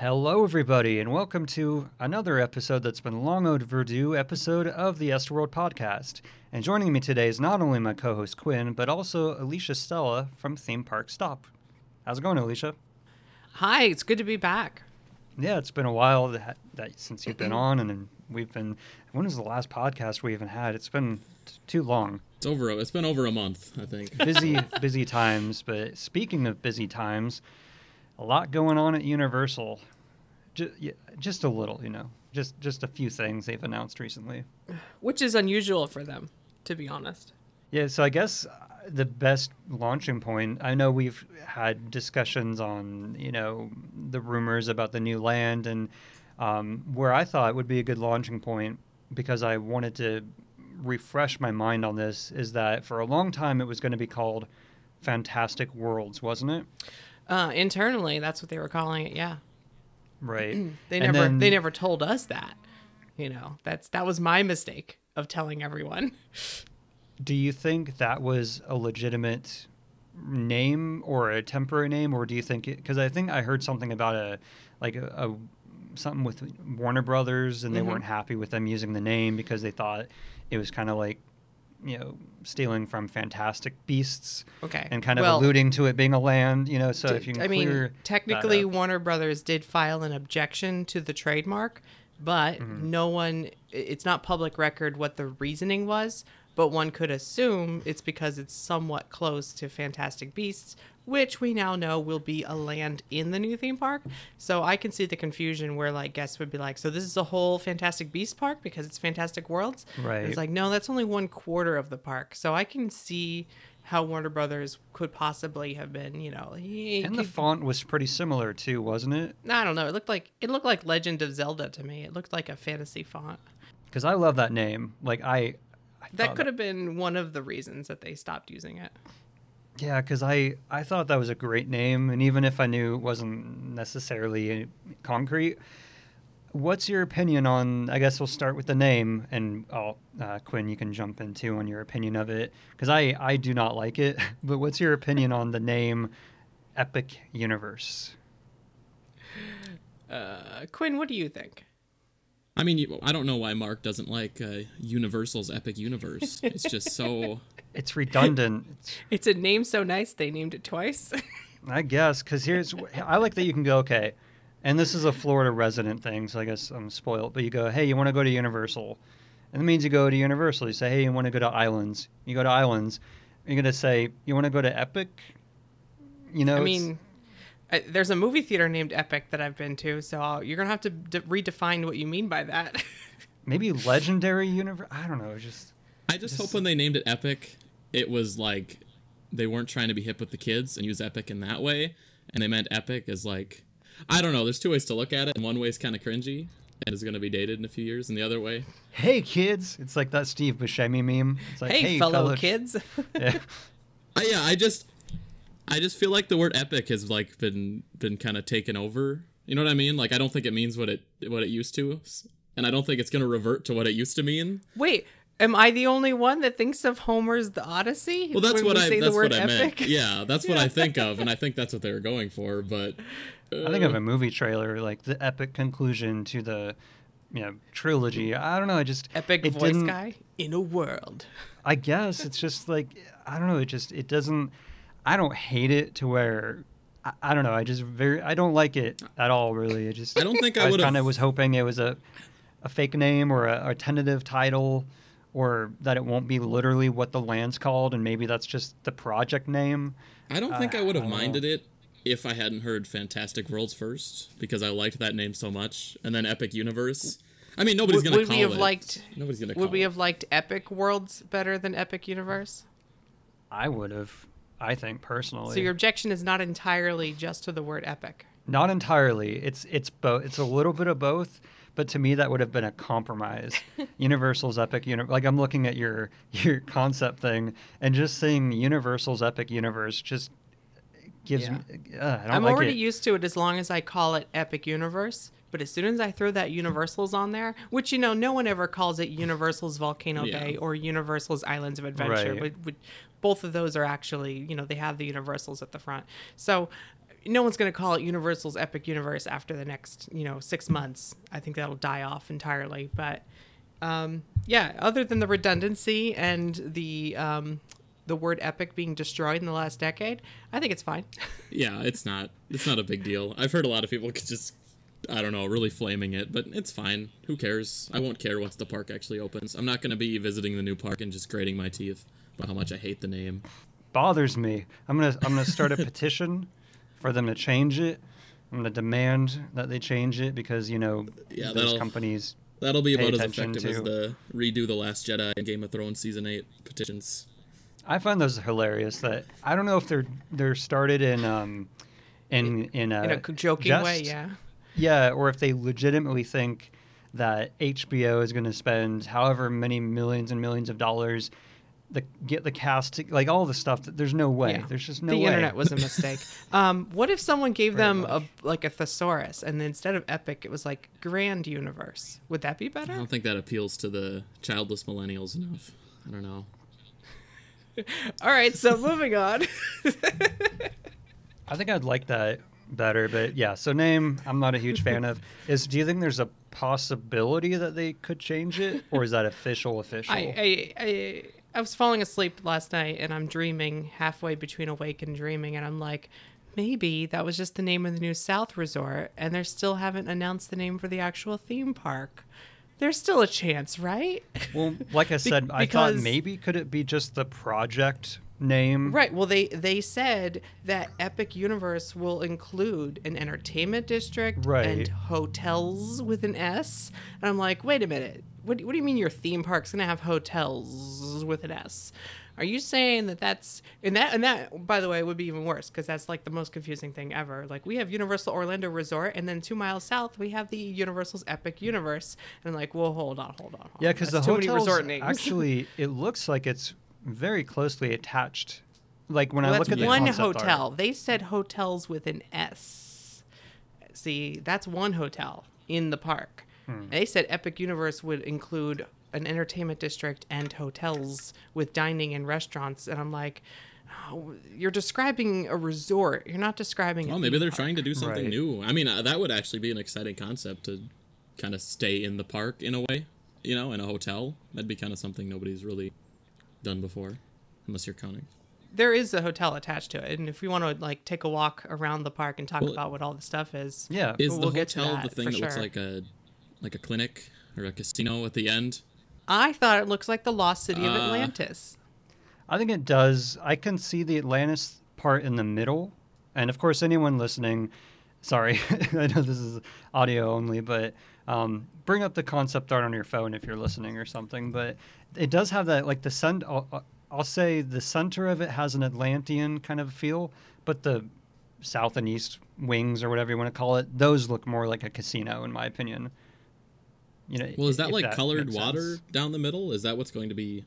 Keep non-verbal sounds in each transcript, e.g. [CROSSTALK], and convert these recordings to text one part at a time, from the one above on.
Hello, everybody, and welcome to another episode that's been long overdue episode of the World podcast. And joining me today is not only my co host Quinn, but also Alicia Stella from Theme Park Stop. How's it going, Alicia? Hi, it's good to be back. Yeah, it's been a while that, that since you've been on, and we've been. When was the last podcast we even had? It's been t- too long. It's over. It's been over a month, I think. Busy, [LAUGHS] busy times. But speaking of busy times, a lot going on at Universal. Just, yeah, just a little, you know, just just a few things they've announced recently, which is unusual for them, to be honest. Yeah, so I guess uh, the best launching point. I know we've had discussions on, you know, the rumors about the new land, and um, where I thought would be a good launching point because I wanted to refresh my mind on this is that for a long time it was going to be called Fantastic Worlds, wasn't it? Uh, internally, that's what they were calling it. Yeah. Right. [CLEARS THROAT] they and never then, they never told us that. You know, that's that was my mistake of telling everyone. [LAUGHS] Do you think that was a legitimate name or a temporary name, or do you think because I think I heard something about a like a, a something with Warner Brothers and they mm-hmm. weren't happy with them using the name because they thought it was kind of like you know stealing from Fantastic Beasts. Okay. And kind of well, alluding to it being a land, you know. So d- if you can I mean, technically, Warner Brothers did file an objection to the trademark, but mm-hmm. no one. It's not public record what the reasoning was. But one could assume it's because it's somewhat close to Fantastic Beasts, which we now know will be a land in the new theme park. So I can see the confusion where like guests would be like, "So this is a whole Fantastic Beast park because it's Fantastic Worlds." Right. It's like, no, that's only one quarter of the park. So I can see how Warner Brothers could possibly have been, you know. and could, the font was pretty similar too, wasn't it? I don't know. It looked like it looked like Legend of Zelda to me. It looked like a fantasy font. Because I love that name. Like I. I that could that... have been one of the reasons that they stopped using it. Yeah, because I I thought that was a great name, and even if I knew it wasn't necessarily concrete, what's your opinion on? I guess we'll start with the name, and uh, Quinn, you can jump in too on your opinion of it, because I I do not like it. [LAUGHS] But what's your opinion on the name Epic Universe? Uh, Quinn, what do you think? I mean, I don't know why Mark doesn't like uh, Universal's Epic Universe. It's just so. [LAUGHS] It's redundant. It's, it's a name so nice they named it twice. [LAUGHS] I guess because here's I like that you can go okay, and this is a Florida resident thing, so I guess I'm spoiled. But you go, hey, you want to go to Universal, and it means you go to Universal. You say, hey, you want to go to Islands. You go to Islands. You're gonna say, you want to go to Epic. You know, I mean, I, there's a movie theater named Epic that I've been to, so I'll, you're gonna have to d- redefine what you mean by that. [LAUGHS] Maybe legendary universe. I don't know. Just I just, just hope when they named it Epic, it was like they weren't trying to be hip with the kids and use Epic in that way, and they meant Epic as like I don't know. There's two ways to look at it. And one way is kind of cringy and is going to be dated in a few years, and the other way, hey kids, it's like that Steve Buscemi meme. It's like, hey, hey fellow, fellow kids. [LAUGHS] yeah. I, yeah, I just I just feel like the word epic has like been been kind of taken over. You know what I mean? Like I don't think it means what it what it used to, and I don't think it's gonna revert to what it used to mean. Wait, am I the only one that thinks of Homer's The Odyssey? Well, that's what we I that's what I meant. Yeah, that's what I [LAUGHS] think of, and I think that's what they were going for. But uh, I think of a movie trailer like the epic conclusion to the you know trilogy. I don't know. I just epic voice guy in a world. I guess it's just like I don't know. It just it doesn't I don't hate it to where I, I, don't know. I just very I don't like it at all. Really, I just I don't think I, I would. Kind of was hoping it was a a fake name or a, a, tentative title, or that it won't be literally what the land's called, and maybe that's just the project name. I don't think uh, I would have minded know. it if I hadn't heard Fantastic Worlds first, because I liked that name so much, and then Epic Universe. I mean, nobody's gonna would call we have it. Liked, nobody's gonna. Would we have liked Epic Worlds better than Epic Universe? I would have. I think personally. So your objection is not entirely just to the word epic. Not entirely. It's it's both. It's a little bit of both. But to me, that would have been a compromise. [LAUGHS] Universal's epic universe. Like I'm looking at your your concept thing, and just seeing Universal's epic universe just gives yeah. me. Uh, I am like already it. used to it as long as I call it epic universe. But as soon as I throw that Universal's on there, which you know, no one ever calls it Universal's Volcano yeah. Bay or Universal's Islands of Adventure, right. Both of those are actually, you know, they have the Universals at the front. So no one's going to call it Universal's Epic Universe after the next, you know, six months. I think that'll die off entirely. But um, yeah, other than the redundancy and the um, the word epic being destroyed in the last decade, I think it's fine. [LAUGHS] yeah, it's not it's not a big deal. I've heard a lot of people just I don't know, really flaming it, but it's fine. Who cares? I won't care once the park actually opens. I'm not going to be visiting the new park and just grating my teeth how much I hate the name. Bothers me. I'm gonna I'm gonna start a [LAUGHS] petition for them to change it. I'm gonna demand that they change it because you know yeah, those companies. That'll be about as effective to, as the redo the Last Jedi and Game of Thrones season eight petitions. I find those hilarious. That I don't know if they're they're started in um in in a, in a joking jest, way, yeah yeah, or if they legitimately think that HBO is going to spend however many millions and millions of dollars the get the cast to, like all the stuff that there's no way yeah. there's just no way. the way. internet was a [LAUGHS] mistake um, what if someone gave Very them much. a like a thesaurus and instead of epic it was like grand universe would that be better i don't think that appeals to the childless millennials enough i don't know [LAUGHS] all right so moving on [LAUGHS] i think i'd like that better. But yeah, so name I'm not a huge fan of. Is do you think there's a possibility that they could change it, or is that official? Official? I I, I, I was falling asleep last night, and I'm dreaming halfway between awake and dreaming, and I'm like. Maybe that was just the name of the new South Resort, and they still haven't announced the name for the actual theme park there's still a chance, right? Well, like I [LAUGHS] said, Be- I thought maybe could it be just the project name. Right. Well, they they said that Epic Universe will include an entertainment district right. and hotels with an S. And I'm like, wait a minute. What, what do you mean your theme park's gonna have hotels with an S? Are you saying that that's and that and that by the way would be even worse because that's like the most confusing thing ever. Like we have Universal Orlando Resort and then two miles south we have the Universal's Epic Universe and like, well, hold on, hold on. Hold yeah, because the hotels actually [LAUGHS] it looks like it's very closely attached. Like when well, I look at the one hotel, art. they said hotels with an S. See, that's one hotel in the park. Hmm. They said Epic Universe would include an entertainment district and hotels with dining and restaurants, and I'm like. Oh, you're describing a resort. You're not describing. Well, maybe they're park. trying to do something right. new. I mean, uh, that would actually be an exciting concept to kind of stay in the park in a way, you know, in a hotel. That'd be kind of something nobody's really done before, unless you're counting. There is a hotel attached to it, and if we want to like take a walk around the park and talk well, about what all the stuff is, yeah, is we'll the hotel the thing that sure. looks like a like a clinic or a casino at the end? I thought it looks like the lost city uh, of Atlantis. I think it does. I can see the Atlantis part in the middle, and of course, anyone listening, sorry, [LAUGHS] I know this is audio only, but um, bring up the concept art on your phone if you're listening or something. But it does have that like the sun. I'll, I'll say the center of it has an Atlantean kind of feel, but the south and east wings or whatever you want to call it, those look more like a casino in my opinion. You know, well, is that like that colored water sense. down the middle? Is that what's going to be?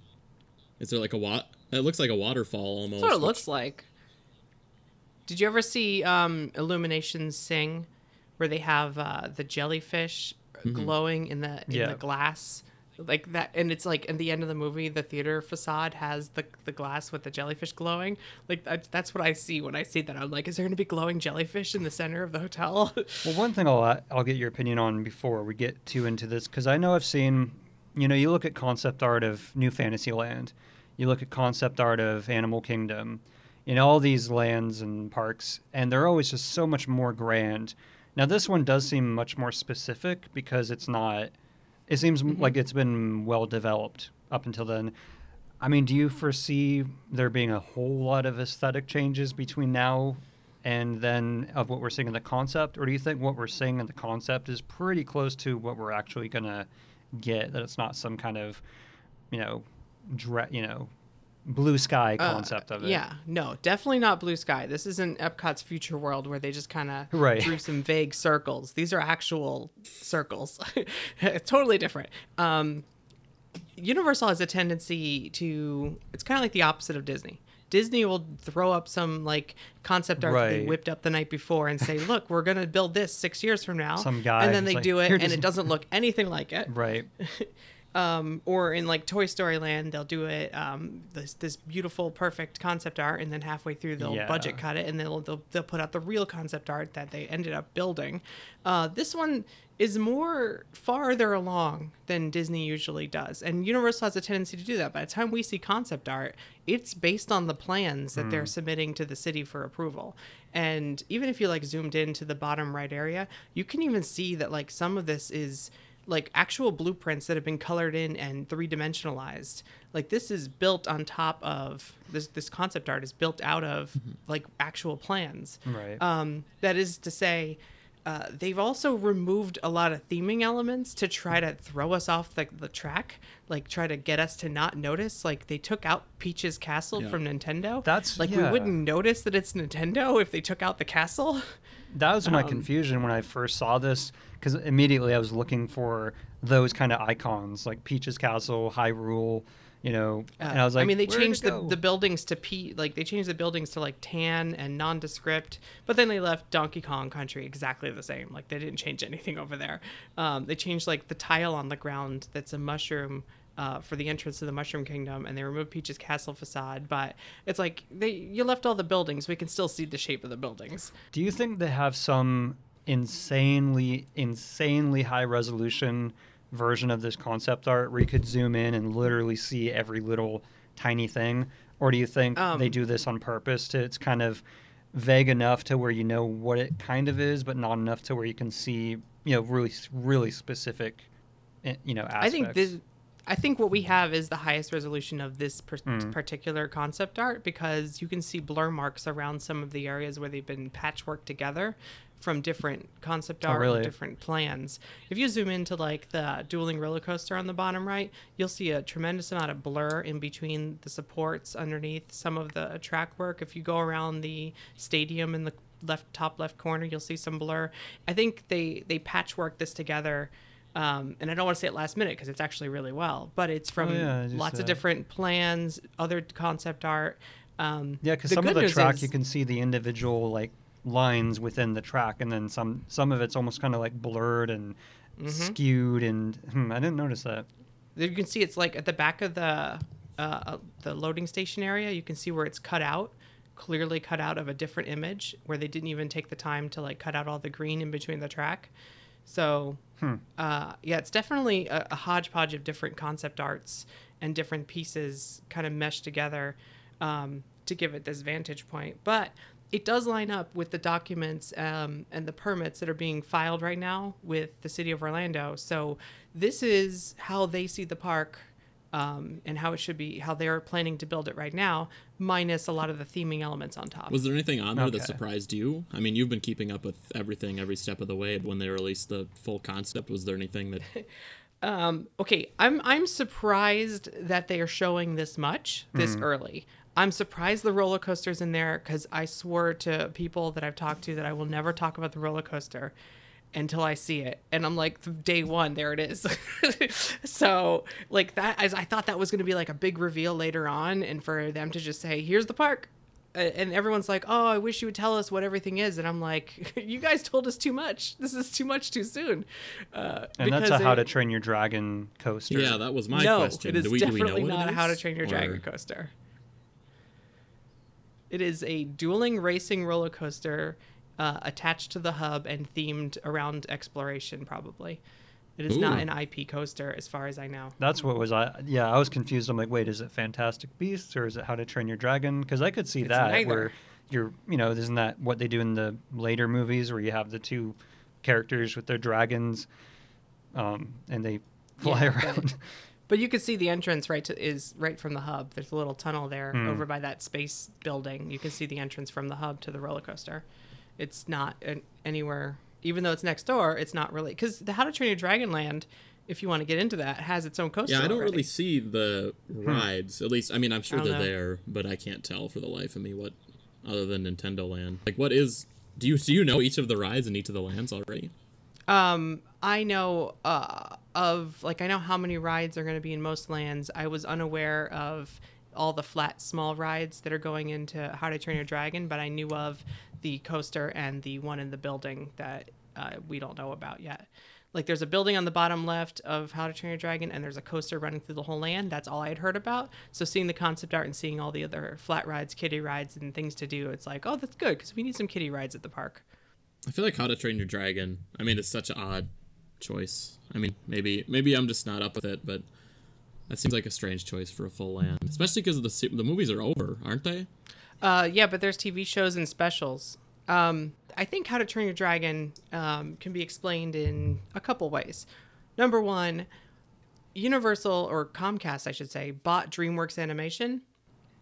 Is there like a wat? It looks like a waterfall almost. That's what it looks like. Did you ever see um, Illuminations sing, where they have uh, the jellyfish mm-hmm. glowing in the in yeah. the glass? Like that and it's like in the end of the movie the theater facade has the the glass with the jellyfish glowing. Like that's, that's what i see when i see that. I'm like is there going to be glowing jellyfish in the center of the hotel? [LAUGHS] Well one thing i'll i'll get your opinion on before we get too into this because i know i've seen you know you look at concept art of new fantasyland. You look at concept art of animal kingdom in all these lands and parks and they're always just so much more grand. Now this one does seem much more specific because it's not it seems mm-hmm. like it's been well developed up until then. I mean, do you foresee there being a whole lot of aesthetic changes between now and then of what we're seeing in the concept, or do you think what we're seeing in the concept is pretty close to what we're actually gonna get? That it's not some kind of, you know, dre- you know, blue sky uh, concept uh, of it. Yeah, no, definitely not blue sky. This isn't Epcot's future world where they just kind of right. drew some vague circles. These are actual circles. [LAUGHS] it's totally different. Um, Universal has a tendency to. It's kind of like the opposite of Disney. Disney will throw up some like concept art right. that they whipped up the night before and say, "Look, we're going to build this six years from now." Some guy, and then they like, do it, and it doesn't look anything like it. Right. [LAUGHS] Um, or in like Toy Story Land, they'll do it um, this this beautiful, perfect concept art, and then halfway through they'll Yeah. budget cut it, and they'll, they'll they'll put out the real concept art that they ended up building. Uh, this one is more farther along than Disney usually does, and Universal has a tendency to do that. By the time we see concept art, it's based on the plans that they're submitting to the city for approval. And even if you like zoomed into the bottom right area, you can even see that like some of this is like actual blueprints that have been colored in and three dimensionalized. Like this is built on top of this this concept art is built out of like actual plans. Right. Um, that is to say, uh, they've also removed a lot of theming elements to try to throw us off the, the track, like try to get us to not notice. Like they took out Peach's castle Yeah. from Nintendo. That's- like we wouldn't notice that it's Nintendo if they took out the castle. That was my Um, confusion when I first saw this because immediately I was looking for those kind of icons like Peach's Castle, Hyrule, you know, and I was like, Uh, I mean, they changed the, the buildings to P, like they changed the buildings to like tan and nondescript, but then they left Donkey Kong Country exactly the same. Like they didn't change anything over there. Um, they changed like the tile on the ground that's a mushroom. Uh, for the entrance to the Mushroom Kingdom, and they removed Peach's castle facade, but it's like they you left all the buildings. We can still see the shape of the buildings. Do you think they have some insanely, insanely high resolution version of this concept art where you could zoom in and literally see every little tiny thing? Or do you think Um, they do this on purpose to it's kind of vague enough to where you know what it kind of is, but not enough to where you can see, you know, really, really specific, eh, you know, aspects? I think this. I think what we have is the highest resolution of this per- Mm. particular concept art because you can see blur marks around some of the areas where they've been patchworked together from different concept Oh, art really? and different plans. If you zoom into like the dueling roller coaster on the bottom right, you'll see a tremendous amount of blur in between the supports underneath some of the track work. If you go around the stadium in the left top left corner, you'll see some blur. I think they they patchwork this together. Um, and I don't want to say it last minute because it's actually really well, but it's from Oh, yeah, lots uh, of different plans, other concept art. Um, Yeah, because some of the track is- you can see the individual like lines within the track, and then some some of it's almost kind of like blurred and Mm-hmm. skewed. And hmm, I didn't notice that. you can see it's like at the back of the uh, the loading station area. You can see where it's cut out, clearly cut out of a different image, where they didn't even take the time to like cut out all the green in between the track. So, uh, yeah, it's definitely a, a hodgepodge of different concept arts and different pieces kind of meshed together um, to give it this vantage point. But it does line up with the documents um, and the permits that are being filed right now with the city of Orlando. So this is how they see the park um, and how it should be, how they're planning to build it right now, minus a lot of the theming elements on top. Was there anything on there that surprised you? I mean, you've been keeping up with everything every step of the way. When they released the full concept, was there anything that [LAUGHS] okay, I'm I'm surprised that they are showing this much this Hmm. early. I'm surprised the roller coaster's in there because I swore to people that I've talked to that I will never talk about the roller coaster until I see it. And I'm like, day one, there it is. [LAUGHS] so like that, as I thought that was going to be like a big reveal later on, and for them to just say, "Here's the park." And everyone's like, "Oh, I wish you would tell us what everything is," and I'm like, [LAUGHS] "You guys told us too much. This is too much too soon." Uh, And that's because a How they- to Train Your Dragon coaster. Yeah, that was my no, question. it is do we, do we know definitely not it a How to? Train Your Or- Dragon coaster. It is a dueling racing roller coaster uh, attached to the hub and themed around exploration. Probably, it is not an IP coaster as far as I know. That's what was I. Yeah, I was confused. I'm like, wait, is it Fantastic Beasts or is it How to Train Your Dragon? Because I could see It's that neither. where you're, you know, isn't that what they do in the later movies where you have the two characters with their dragons, um, and they fly Yeah, around. [LAUGHS] But you can see the entrance right to is right from the hub. There's a little tunnel there Hmm. over by that space building. You can see the entrance from the hub to the roller coaster. It's not an, anywhere, even though it's next door. It's not really because the How to Train Your Dragon Land, if you want to get into that, has its own coaster. Yeah, I don't already. really see the rides. At least, I mean, I'm sure they're know. there, but I can't tell for the life of me what, other than Nintendo Land. Like, what is? Do you do you know each of the rides in each of the lands already? Um, I know uh, of like I know how many rides are going to be in most lands. I was unaware of all the flat small rides that are going into How to Train Your Dragon, but I knew of the coaster and the one in the building that uh, we don't know about yet. Like there's a building on the bottom left of How to Train Your Dragon, and there's a coaster running through the whole land. That's all I had heard about. So seeing the concept art and seeing all the other flat rides, kiddie rides, and things to do, it's like, oh, that's good because we need some kiddie rides at the park. I feel like How to Train Your Dragon. I mean, it's such an odd choice. I mean, maybe maybe I'm just not up with it, but that seems like a strange choice for a full land, especially because the the movies are over, aren't they? Uh, yeah, but there's TV shows and specials. Um, I think How to Train Your Dragon um, can be explained in a couple ways. Number one, Universal or Comcast, I should say, bought DreamWorks Animation,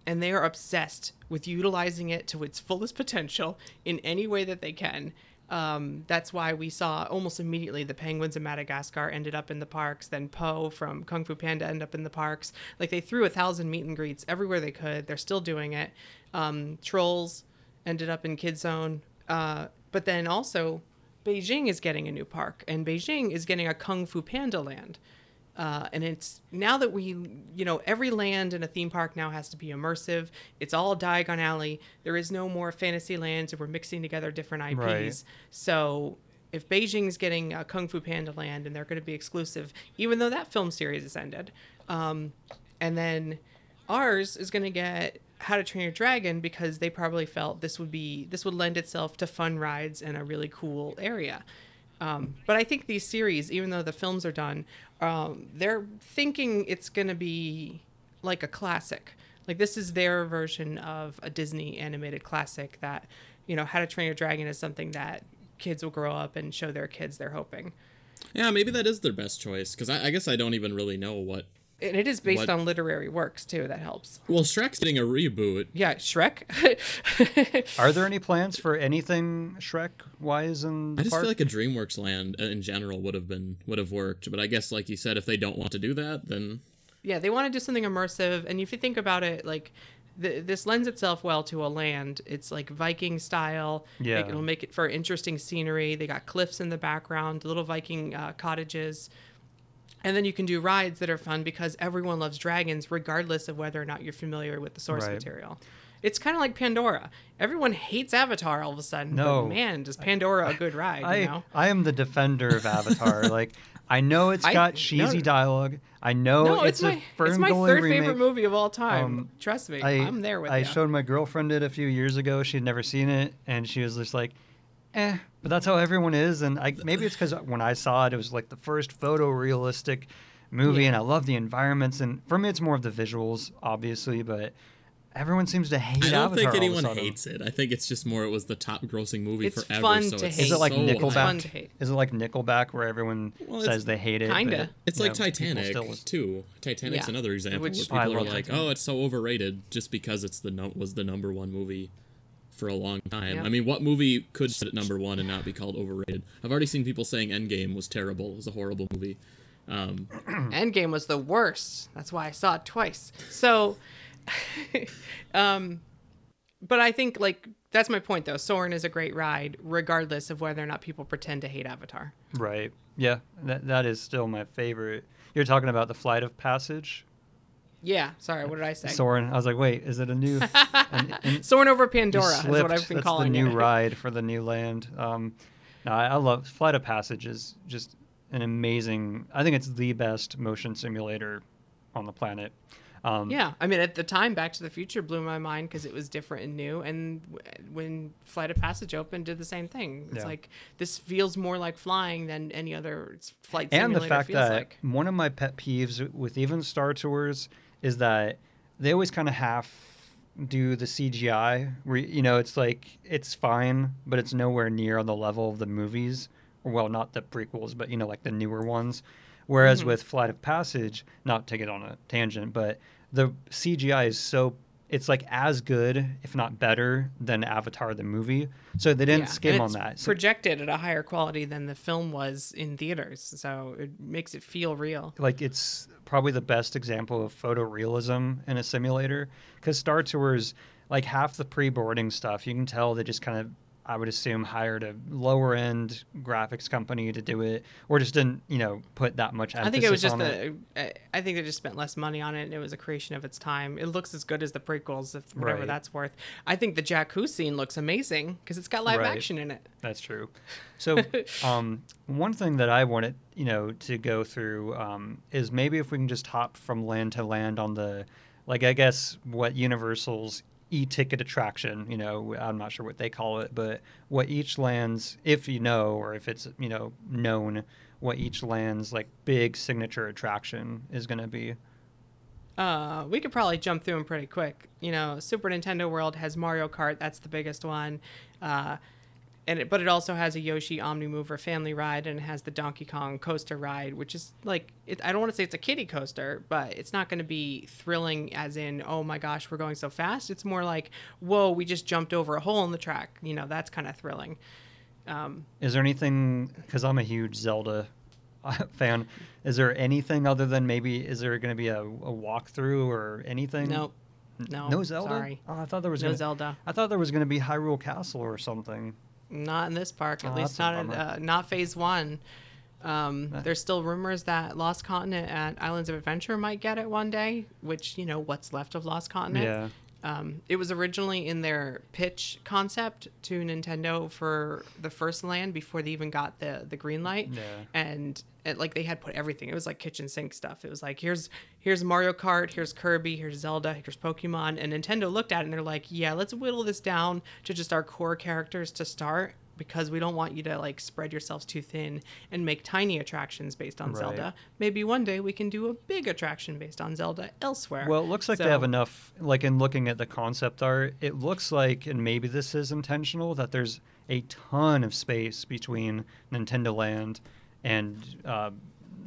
and they are obsessed with utilizing it to its fullest [LAUGHS] potential in any way that they can. Um, that's why we saw almost immediately the penguins of Madagascar ended up in the parks. Then Po from Kung Fu Panda ended up in the parks. Like they threw a thousand meet and greets everywhere they could. They're still doing it. Um, Trolls ended up in Kid Zone. Uh, but then also, Beijing is getting a new park, and Beijing is getting a Kung Fu Panda land. Uh, and it's now that we, you know, every land in a theme park now has to be immersive. It's all Diagon Alley. There is no more fantasy lands, and we're mixing together different IPs. Right. So if Beijing's getting a Kung Fu Panda land and they're going to be exclusive, even though that film series has ended, um, and then ours is going to get How to Train Your Dragon because they probably felt this would be this would lend itself to fun rides in a really cool area. Um, but I think these series, even though the films are done, um, they're thinking it's going to be like a classic. Like this is their version of a Disney animated classic that, you know, How to Train Your Dragon is something that kids will grow up and show their kids. They're hoping. Yeah, maybe that is their best choice because I, I guess I don't even really know what And it is based What- on literary works too. That helps. Well, Shrek's getting a reboot. Yeah, Shrek. [LAUGHS] Are there any plans for anything Shrek wise in the I just park? feel like a DreamWorks land uh, in general would have been would have worked, but I guess like you said, if they don't want to do that, then yeah, they want to do something immersive. And if you think about it, like th- this lends itself well to a land. It's like Viking style. Yeah. Like, it'll make it for interesting scenery. They got cliffs in the background, little Viking uh, cottages. And then you can do rides that are fun because everyone loves dragons, regardless of whether or not you're familiar with the source Right. material. It's kind of like Pandora. Everyone hates Avatar all of a sudden. No. But man, does Pandora a good ride, I you know? I am the defender of Avatar. [LAUGHS] like I know it's got no, cheesy no. dialogue. I know No, it's, it's, my a it's my third remake. favorite movie of all time. Um, Trust me, I, I'm there with I you. showed my girlfriend it a few years ago. She'd never seen it, and she was just like, "Eh." But that's how everyone is, and I maybe it's because when I saw it, it was like the first photorealistic movie, Yeah. and I love the environments. And for me, it's more of the visuals, obviously, but everyone seems to hate it. I don't Avatar think all of a anyone hates it. I think it's just more it was the top grossing movie It's forever. fun so to it's hate. Is it like so It's Nickelback? fun to hate. Is it like Nickelback, where everyone Well, says they hate it? kinda. but, It's like know, Titanic still- too. Titanic's Yeah. another example Which- where people are like, Titanic. "Oh, it's so overrated," just because it's the num- was the number one movie for a long time. Yeah. I mean, what movie could sit at number one and not be called overrated? I've already seen people saying Endgame was terrible. It was a horrible movie. Um, [CLEARS THROAT] Endgame was the worst. That's why I saw it twice. So, [LAUGHS] um, but I think like that's my point though. Soarin' is a great ride, regardless of whether or not people pretend to hate Avatar. Right. Yeah, that, that is still my favorite. You're talking about the Flight of Passage, Yeah. Sorry, what did I say? Soarin'. I was like, wait, is it a new? [LAUGHS] an, an, Soarin' over Pandora is what I've been That's calling the new it. ride for the new land. Um, no, I, I love Flight of Passage is just an amazing. I think it's the best motion simulator on the planet. Um, Yeah, I mean, at the time, Back to the Future blew my mind because it was different and new. And w- when Flight of Passage opened, did the same thing. It's Yeah. like this feels more like flying than any other flight and the fact feels that like. one of my pet peeves with even Star Tours is that they always kind of half do the CGI. Where you know it's like it's fine, but it's nowhere near on the level of the movies. Well, not the prequels, but you know like the newer ones. Whereas Mhm. with Flight of Passage, not to get on a tangent, but the CGI is so it's like as good, if not better, than Avatar the movie. So they didn't Yeah, skim on that. So projected at a higher quality than the film was in theaters, so it makes it feel real. like it's probably the best example of photorealism in a simulator because star tours like half the pre-boarding stuff you can tell they just kind of I would assume hired a lower end graphics company to do it, or just didn't you know put that much emphasis I think it was just on it. I think they just spent less money on it, and it was a creation of its time. It looks as good as the prequels, if whatever Right. that's worth. I think the Jakku scene looks amazing because it's got live Right. action in it. That's true. So, [LAUGHS] um, one thing that I wanted, you know, to go through um, is maybe if we can just hop from land to land on the, like, I guess what Universal's e-ticket attraction, you know, I'm not sure what they call it, but what each land's, if you know, or if it's, you know, known, what each land's like big signature attraction is going to be. Uh, we could probably jump through them pretty quick. You know, Super Nintendo World has Mario Kart. That's the biggest one. Uh, and it, but it also has a Yoshi Omni Mover family ride, and it has the Donkey Kong coaster ride, which is like it, I don't want to say it's a kiddie coaster, but it's not going to be thrilling as in oh my gosh we're going so fast. It's more like whoa we just jumped over a hole in the track. You know that's kind of thrilling. Um, Is there anything, because I'm a huge Zelda [LAUGHS] fan, is there anything other than maybe, is there going to be a, a walkthrough or anything? nope, no, No Zelda? Sorry, Oh, I thought there was no gonna, Zelda. I thought there was going to be Hyrule Castle or something. Not in this park, at Oh, least not in, uh, not phase one. Um, there's still rumors that Lost Continent and Islands of Adventure might get it one day, which you know what's left of Lost Continent. Yeah. Um, it was originally in their pitch concept to Nintendo for the first land before they even got the the green light. Yeah. And it, like they had put everything. It was like kitchen sink stuff. It was like here's here's Mario Kart, here's Kirby, here's Zelda, here's Pokemon. And Nintendo looked at it and they're like, yeah, let's whittle this down to just our core characters to start because we don't want you to like spread yourselves too thin and make tiny attractions based on Right. Zelda. Maybe one day we can do a big attraction based on Zelda elsewhere. Well, it looks like they have enough, like in looking at the concept art, it looks like, and maybe this is intentional, that there's a ton of space between Nintendo Land and uh,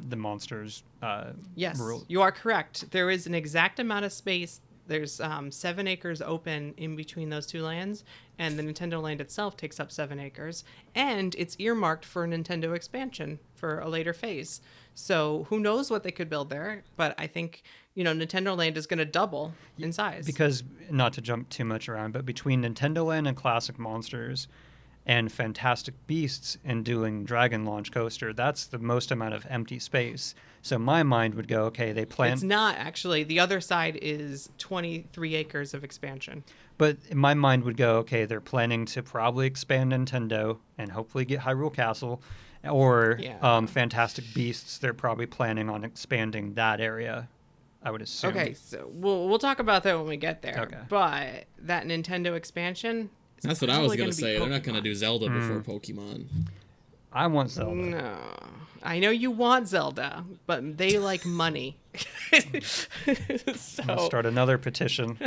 the monsters. Uh, Yes, rule- you are correct. There is an exact amount of space. There's um, seven acres open in between those two lands, and the Nintendo land itself takes up seven acres, and it's earmarked for a Nintendo expansion for a later phase. So who knows what they could build there? But I think you know Nintendo Land is going to double in size. because not to jump too much around, but between Nintendo Land and Classic Monsters and Fantastic Beasts and doing Dragon Launch Coaster, that's the most amount of empty space. So my mind would go, okay, they plan, it's not actually. The other side is 23 acres of expansion. but my mind would go, okay, they're planning to probably expand Nintendo and hopefully get Hyrule Castle, or Yeah. um, Fantastic Beasts. They're probably planning on expanding that area. I would assume. Okay, so we'll we'll talk about that when we get there. Okay. But that Nintendo expansion. Is That's what I was probably gonna be say. They're not gonna do Zelda before Hmm. Pokemon. I want Zelda. No, I know you want Zelda, but they like money. [LAUGHS] I'm gonna so start another petition.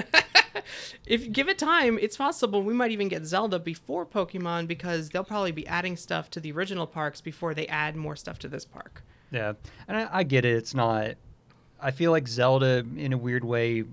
[LAUGHS] if you give it time, it's possible we might even get Zelda before Pokemon because they'll probably be adding stuff to the original parks before they add more stuff to this park. Yeah, and I, I get it. It's not. I feel like Zelda, in a weird way,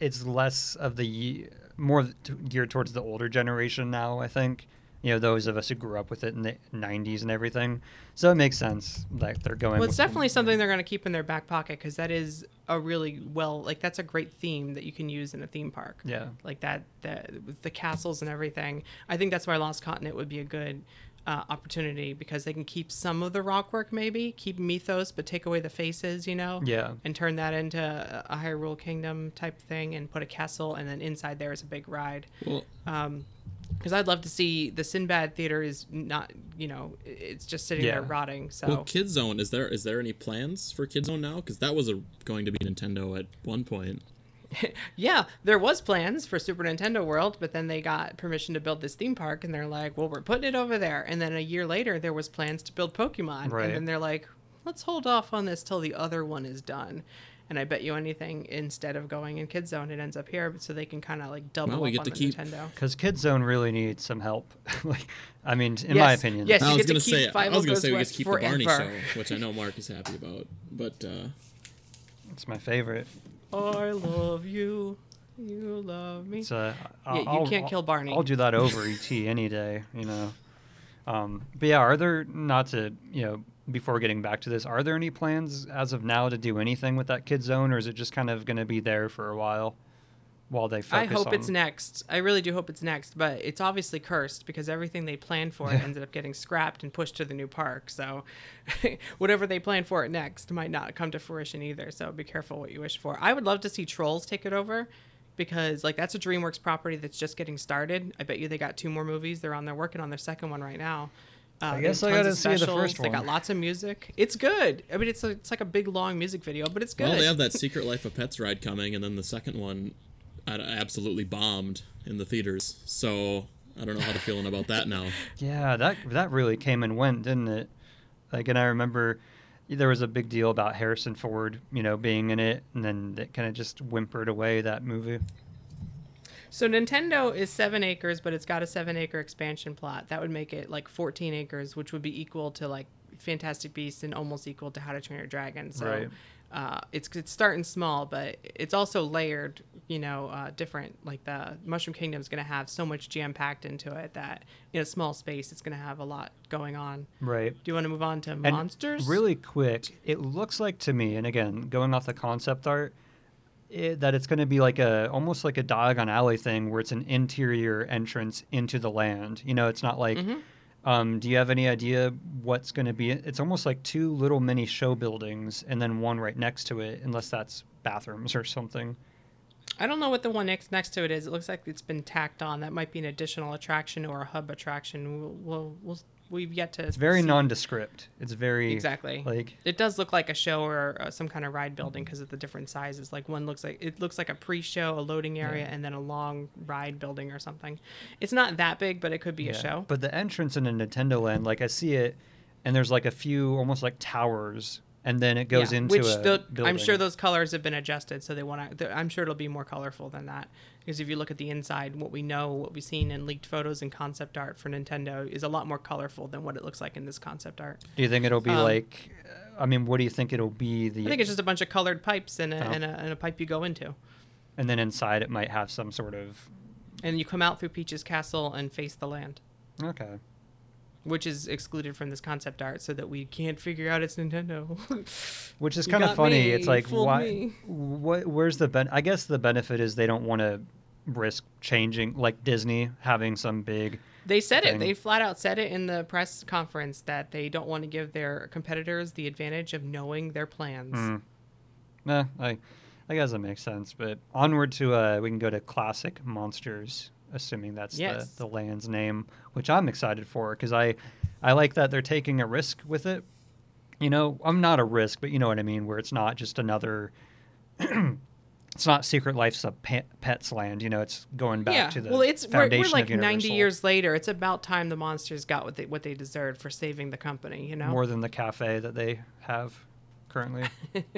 it's less of the ye- more t- geared towards the older generation now. I think you know those of us who grew up with it in the '90s and everything. So it makes sense that they're going. Well, it's definitely something they're going to keep in their back pocket because that is a really well, like that's a great theme that you can use in a theme park. Yeah. like that, the, with the castles and everything. I think that's why Lost Continent would be a good uh, opportunity because they can keep some of the rock work, maybe keep mythos, but take away the faces, you know. Yeah. And turn that into a a Hyrule Kingdom type thing, and put a castle, and then inside there is a big ride. Well, Um, because I'd love to see the Sinbad theater is not, you know, it's just sitting Yeah. there rotting. So well, Kid Zone is there? Is there any plans for Kid Zone now? Because that was a, going to be Nintendo at one point. [LAUGHS] Yeah, there was plans for Super Nintendo World, but then they got permission to build this theme park, and they're like, "Well, we're putting it over there." And then a year later, there was plans to build Pokemon, Right. and then they're like, "Let's hold off on this till the other one is done." And I bet you anything, instead of going in Kid Zone, it ends up here, so they can kind of like double Well, we up get on to the keep- Nintendo. because Kid Zone really needs some help. [LAUGHS] like, I mean, in my opinion. yes. I you was get to gonna keep say. I Fievel was gonna Goes say we West just keep the Barney show, which I know Mark is happy about. But uh, it's my favorite. I love you, you love me. It's uh, Yeah, you I'll- can't I'll- kill Barney. I'll do that over ET any day, you know. Um, but yeah, are there not to you know before getting back to this, are there any plans as of now to do anything with that kid zone, or is it just kind of going to be there for a while? While they I hope on. it's next. I really do hope it's next, but it's obviously cursed because everything they planned for it ended up getting scrapped and pushed to the new park. So [LAUGHS] whatever they plan for it next might not come to fruition either. So be careful what you wish for. I would love to see Trolls take it over because like that's a DreamWorks property that's just getting started. I bet you they got two more movies. They're on they're working on their second one right now. Uh, I they have guess I gotta see the specials. first They got lots of music. It's good. I mean, it's a, it's like a big long music video, but it's good. Well, they have that Secret Life of Pets ride coming, and then the second one absolutely bombed in the theaters. So I don't know how to feeling about that now. [LAUGHS] Yeah, that that really came and went, didn't it? Like, and I remember there was a big deal about Harrison Ford, you know, being in it, and then it kind of just whimpered away that movie. So Nintendo is seven acres, but it's got a seven acre expansion plot. That would make it like 14 acres, which would be equal to like Fantastic Beasts and almost equal to How to Train Your Dragon. So Right. Uh, it's it's starting small, but it's also layered. You know, uh, different. Like the Mushroom Kingdom is going to have so much jam packed into it that in a small space, it's going to have a lot going on. Right. Do you want to move on to And monsters? Really quick, it looks like to me, and again, going off the concept art, it, that it's going to be like a almost like a Diagon Alley thing, where it's an interior entrance into the land. You know, it's not like. Mm-hmm. Um, do you have any idea what's going to be? It's almost like two little mini show buildings, and then one right next to it, unless that's bathrooms or something. I don't know what the one next next to it is. It looks like it's been tacked on. That might be an additional attraction or a hub attraction. We'll, we'll, we'll we've yet to. It's very see. nondescript. It's very Exactly. like It does look like a show or uh, some kind of ride building because of the different sizes. Like one looks like it looks like a pre-show, a loading area, and then a long ride building or something. It's not that big, but it could be a show. But the entrance in a Nintendo Land, like I see it, and there's like a few almost like towers, and then it goes Yeah, into which a the, I'm sure those colors have been adjusted, so they want to. I'm sure it'll be more colorful than that. Because if you look at the inside, what we know, what we've seen in leaked photos and concept art for Nintendo is a lot more colorful than what it looks like in this concept art. Do you think it'll be um, like? uh, I mean, what do you think it'll be? The I think it's just a bunch of colored pipes and a, Oh. and a, and a pipe you go into. and then inside it might have some sort of And you come out through Peach's castle and face the land. okay. Which is excluded from this concept art so that we can't figure out it's Nintendo. [LAUGHS] Which is kind of funny. me, It's like why? me. What? Where's the ben? I guess the benefit is they don't want to risk changing, like Disney having some big. they said Thing. it. They flat out said it in the press conference that they don't want to give their competitors the advantage of knowing their plans. Mm. Nah, I, I guess that makes sense. But onward to uh, we can go to classic monsters, assuming that's Yes. the, the land's name, which I'm excited for because I, I like that they're taking a risk with it. You know, I'm not a risk, but you know what I mean, where it's not just another. [CLEARS THROAT] it's not Secret Life's a pe- Pets Land. You know, it's going back yeah, to the well, it's we're, we're like 90 years later. It's about time the monsters got what they what they deserved for saving the company. You know, more than the cafe that they have currently.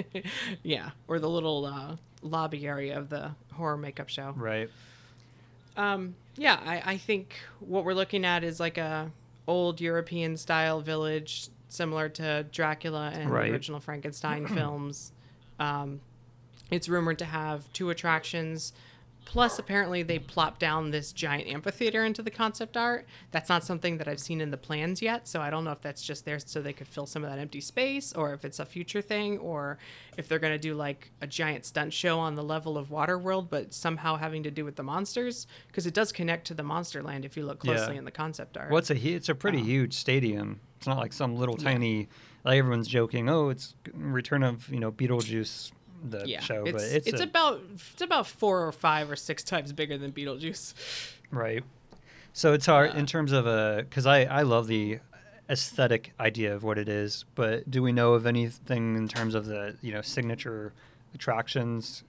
[LAUGHS] yeah, or the little uh, lobby area of the horror makeup show. right. Um, yeah, I, I think what we're looking at is like a old European style village, similar to Dracula and Right. the original Frankenstein [CLEARS THROAT] films. Um, it's rumored to have two attractions. Plus, apparently, they plopped down this giant amphitheater into the concept art. That's not something that I've seen in the plans yet, so I don't know if that's just there so they could fill some of that empty space, or if it's a future thing, or if they're going to do like a giant stunt show on the level of Waterworld, but somehow having to do with the monsters, because it does connect to the Monsterland if you look closely Yeah. in the concept art. Well, it's a it's a pretty Uh-huh. huge stadium. It's not like some little Yeah. tiny. Like everyone's joking, oh, it's Return of you know Beetlejuice, the yeah, show, it's, but it's, it's, a, about it's about four or five or six times bigger than Beetlejuice. right. So it's hard Uh, in terms of a because I I love the aesthetic idea of what it is, but do we know of anything in terms of the you know signature attractions?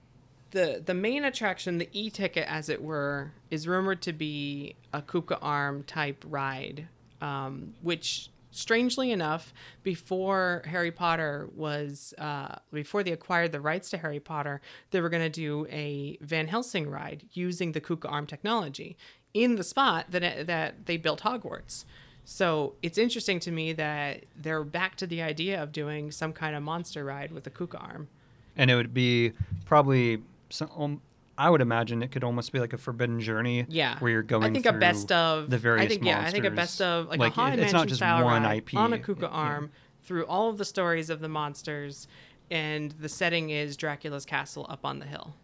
the the main attraction, the e-ticket as it were, is rumored to be a Kuka Arm type ride, um, which strangely enough, before Harry Potter was uh, before they acquired the rights to Harry Potter, they were going to do a Van Helsing ride using the Kuka Arm technology in the spot that that they built Hogwarts. So it's interesting to me that they're back to the idea of doing some kind of monster ride with the Kuka Arm. And it would be probably some. I would imagine it could almost be like a Forbidden Journey. Yeah, where you're going. I think a through best of the various I think yeah, I think a best of like, Like, a haunted it- it's not just style one IP. on a Kuka Yeah. arm through all of the stories of the monsters, and the setting is Dracula's castle up on the hill.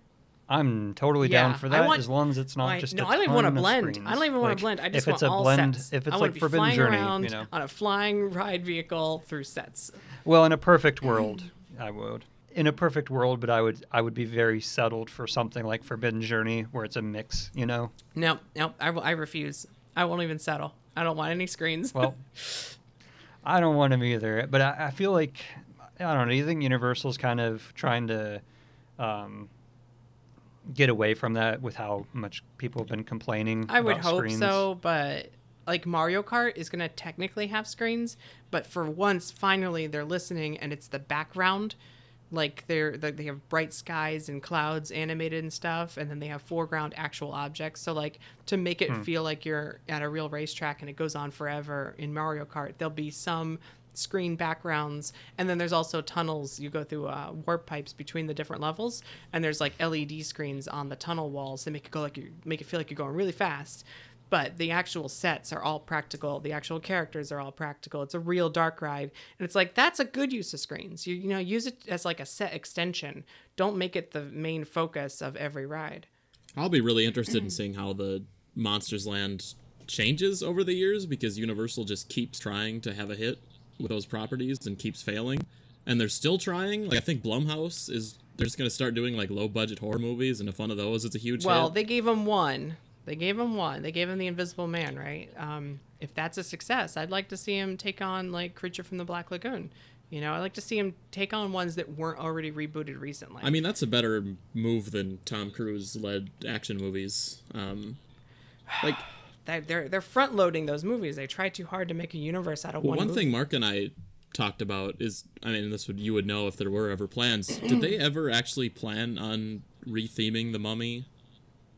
I'm totally Yeah, down for that want- as long as it's not I- just no, a I don't even want to blend. I don't even want Like, to blend. I just if want a all blend, sets. if it's I like want to be Forbidden Journey, around you know. on a flying ride vehicle through sets. Well, in a perfect world, I would. In a perfect world, but I would I would be very settled for something like Forbidden Journey, where it's a mix. You know. No, no, I, I refuse. I won't even settle. I don't want any screens. Well, I don't want them either, but I, I feel like I don't know. Do you think Universal's kind of trying to um, get away from that with how much people have been complaining? I would hope screens? so, but like Mario Kart is going to technically have screens, but for once, finally, they're listening and it's the background. Like they're they have bright skies and clouds animated and stuff, and then they have foreground actual objects. So like to make it Hmm. feel like you're at a real racetrack and it goes on forever in Mario Kart, there'll be some screen backgrounds and then there's also tunnels you go through uh, warp pipes between the different levels and there's like led screens on the tunnel walls that make it go like you make it feel like you're going really fast but the actual sets are all practical. The actual characters are all practical. It's a real dark ride. And it's like that's a good use of screens. You, you know use it as like a set extension. Don't make it the main focus of every ride. I'll be really interested in seeing how the Monsters Land changes over the years because Universal just keeps trying to have a hit with those properties and keeps failing. And they're still trying. Like I think Blumhouse is they're just gonna start doing like low budget horror movies and if one of those. Is a huge well hit. they gave him one they gave him one they gave him the invisible man right um, if that's a success i'd like to see him take on like creature from the black lagoon you know i'd like to see him take on ones that weren't already rebooted recently I mean that's a better move than Tom Cruise led action movies. Um like [SIGHS] they're they're, they're front loading those movies they try too hard to make a universe out of Well, one one movie. thing Mark and I talked about is, I mean, this would you would know if there were ever plans. Did they [CLEARS THROAT] ever actually plan on retheming the Mummy,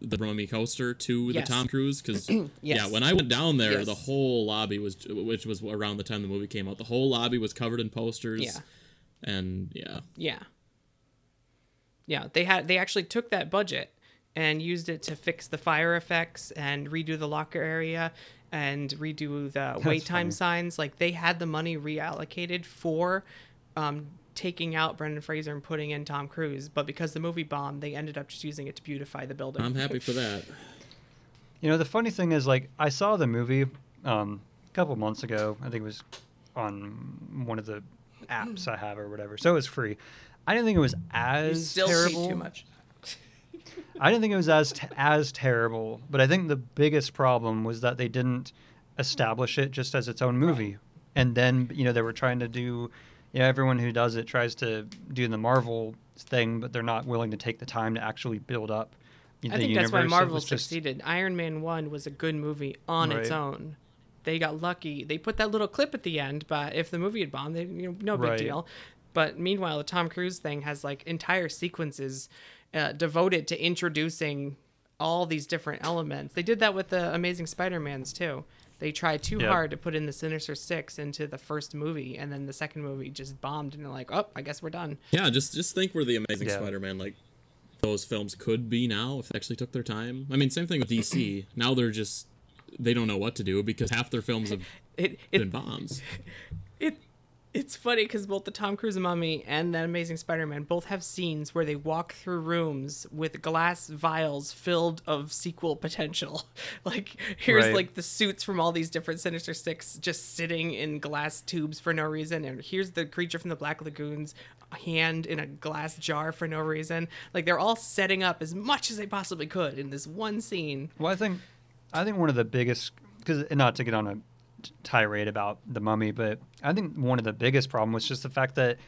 the Mummy coaster, to Yes. the Tom Cruise? Because [CLEARS THROAT] yeah, when I went down there, Yes. the whole lobby was, which was around the time the movie came out, the whole lobby was covered in posters. Yeah. and yeah, Yeah. Yeah, they had they actually took that budget and used it to fix the fire effects and redo the locker area and redo the wait time funny. signs. Like they had the money reallocated for um, taking out Brendan Fraser and putting in Tom Cruise, but because the movie bombed, they ended up just using it to beautify the building. I'm happy for that. You know, the funny thing is, like, I saw the movie um, a couple months ago. I think it was on one of the apps I have or whatever. So it was free. I didn't think it was You as still terrible. too much. [LAUGHS] I didn't think it was as t- as terrible, but I think the biggest problem was that they didn't establish it just as its own movie, and then you know they were trying to do, know, everyone who does it tries to do the Marvel thing, but they're not willing to take the time to actually build up. the I think that's why Marvel just- succeeded. Iron Man 1 was a good movie on its own. They got lucky. They put that little clip at the end, but if the movie had bombed, they, you know, no big Right. deal. But meanwhile, the Tom Cruise thing has like entire sequences uh, devoted to introducing all these different elements. They did that with the Amazing Spider-Mans too. They tried too Yep. hard to put in the Sinister Six into the first movie, and then the second movie just bombed, and they're like, "Oh, I guess we're done." Yeah, just just think where the Amazing Yeah. Spider-Man like those films could be now if they actually took their time. I mean, same thing with DC. [CLEARS THROAT] now they're just they don't know what to do because half their films have It been [LAUGHS] it bombs. it it's funny because both the Tom Cruise Mummy and the Amazing Spider-Man both have scenes where they walk through rooms with glass vials filled of sequel potential. [LAUGHS] Like here's Right. like the suits from all these different Sinister Six just sitting in glass tubes for no reason, and here's the creature from the Black Lagoons hand in a glass jar for no reason. Like they're all setting up as much as they possibly could in this one scene. Well, I think, I think one of the biggest, because not to get on a tirade about the mummy, but I think one of the biggest problem was just the fact that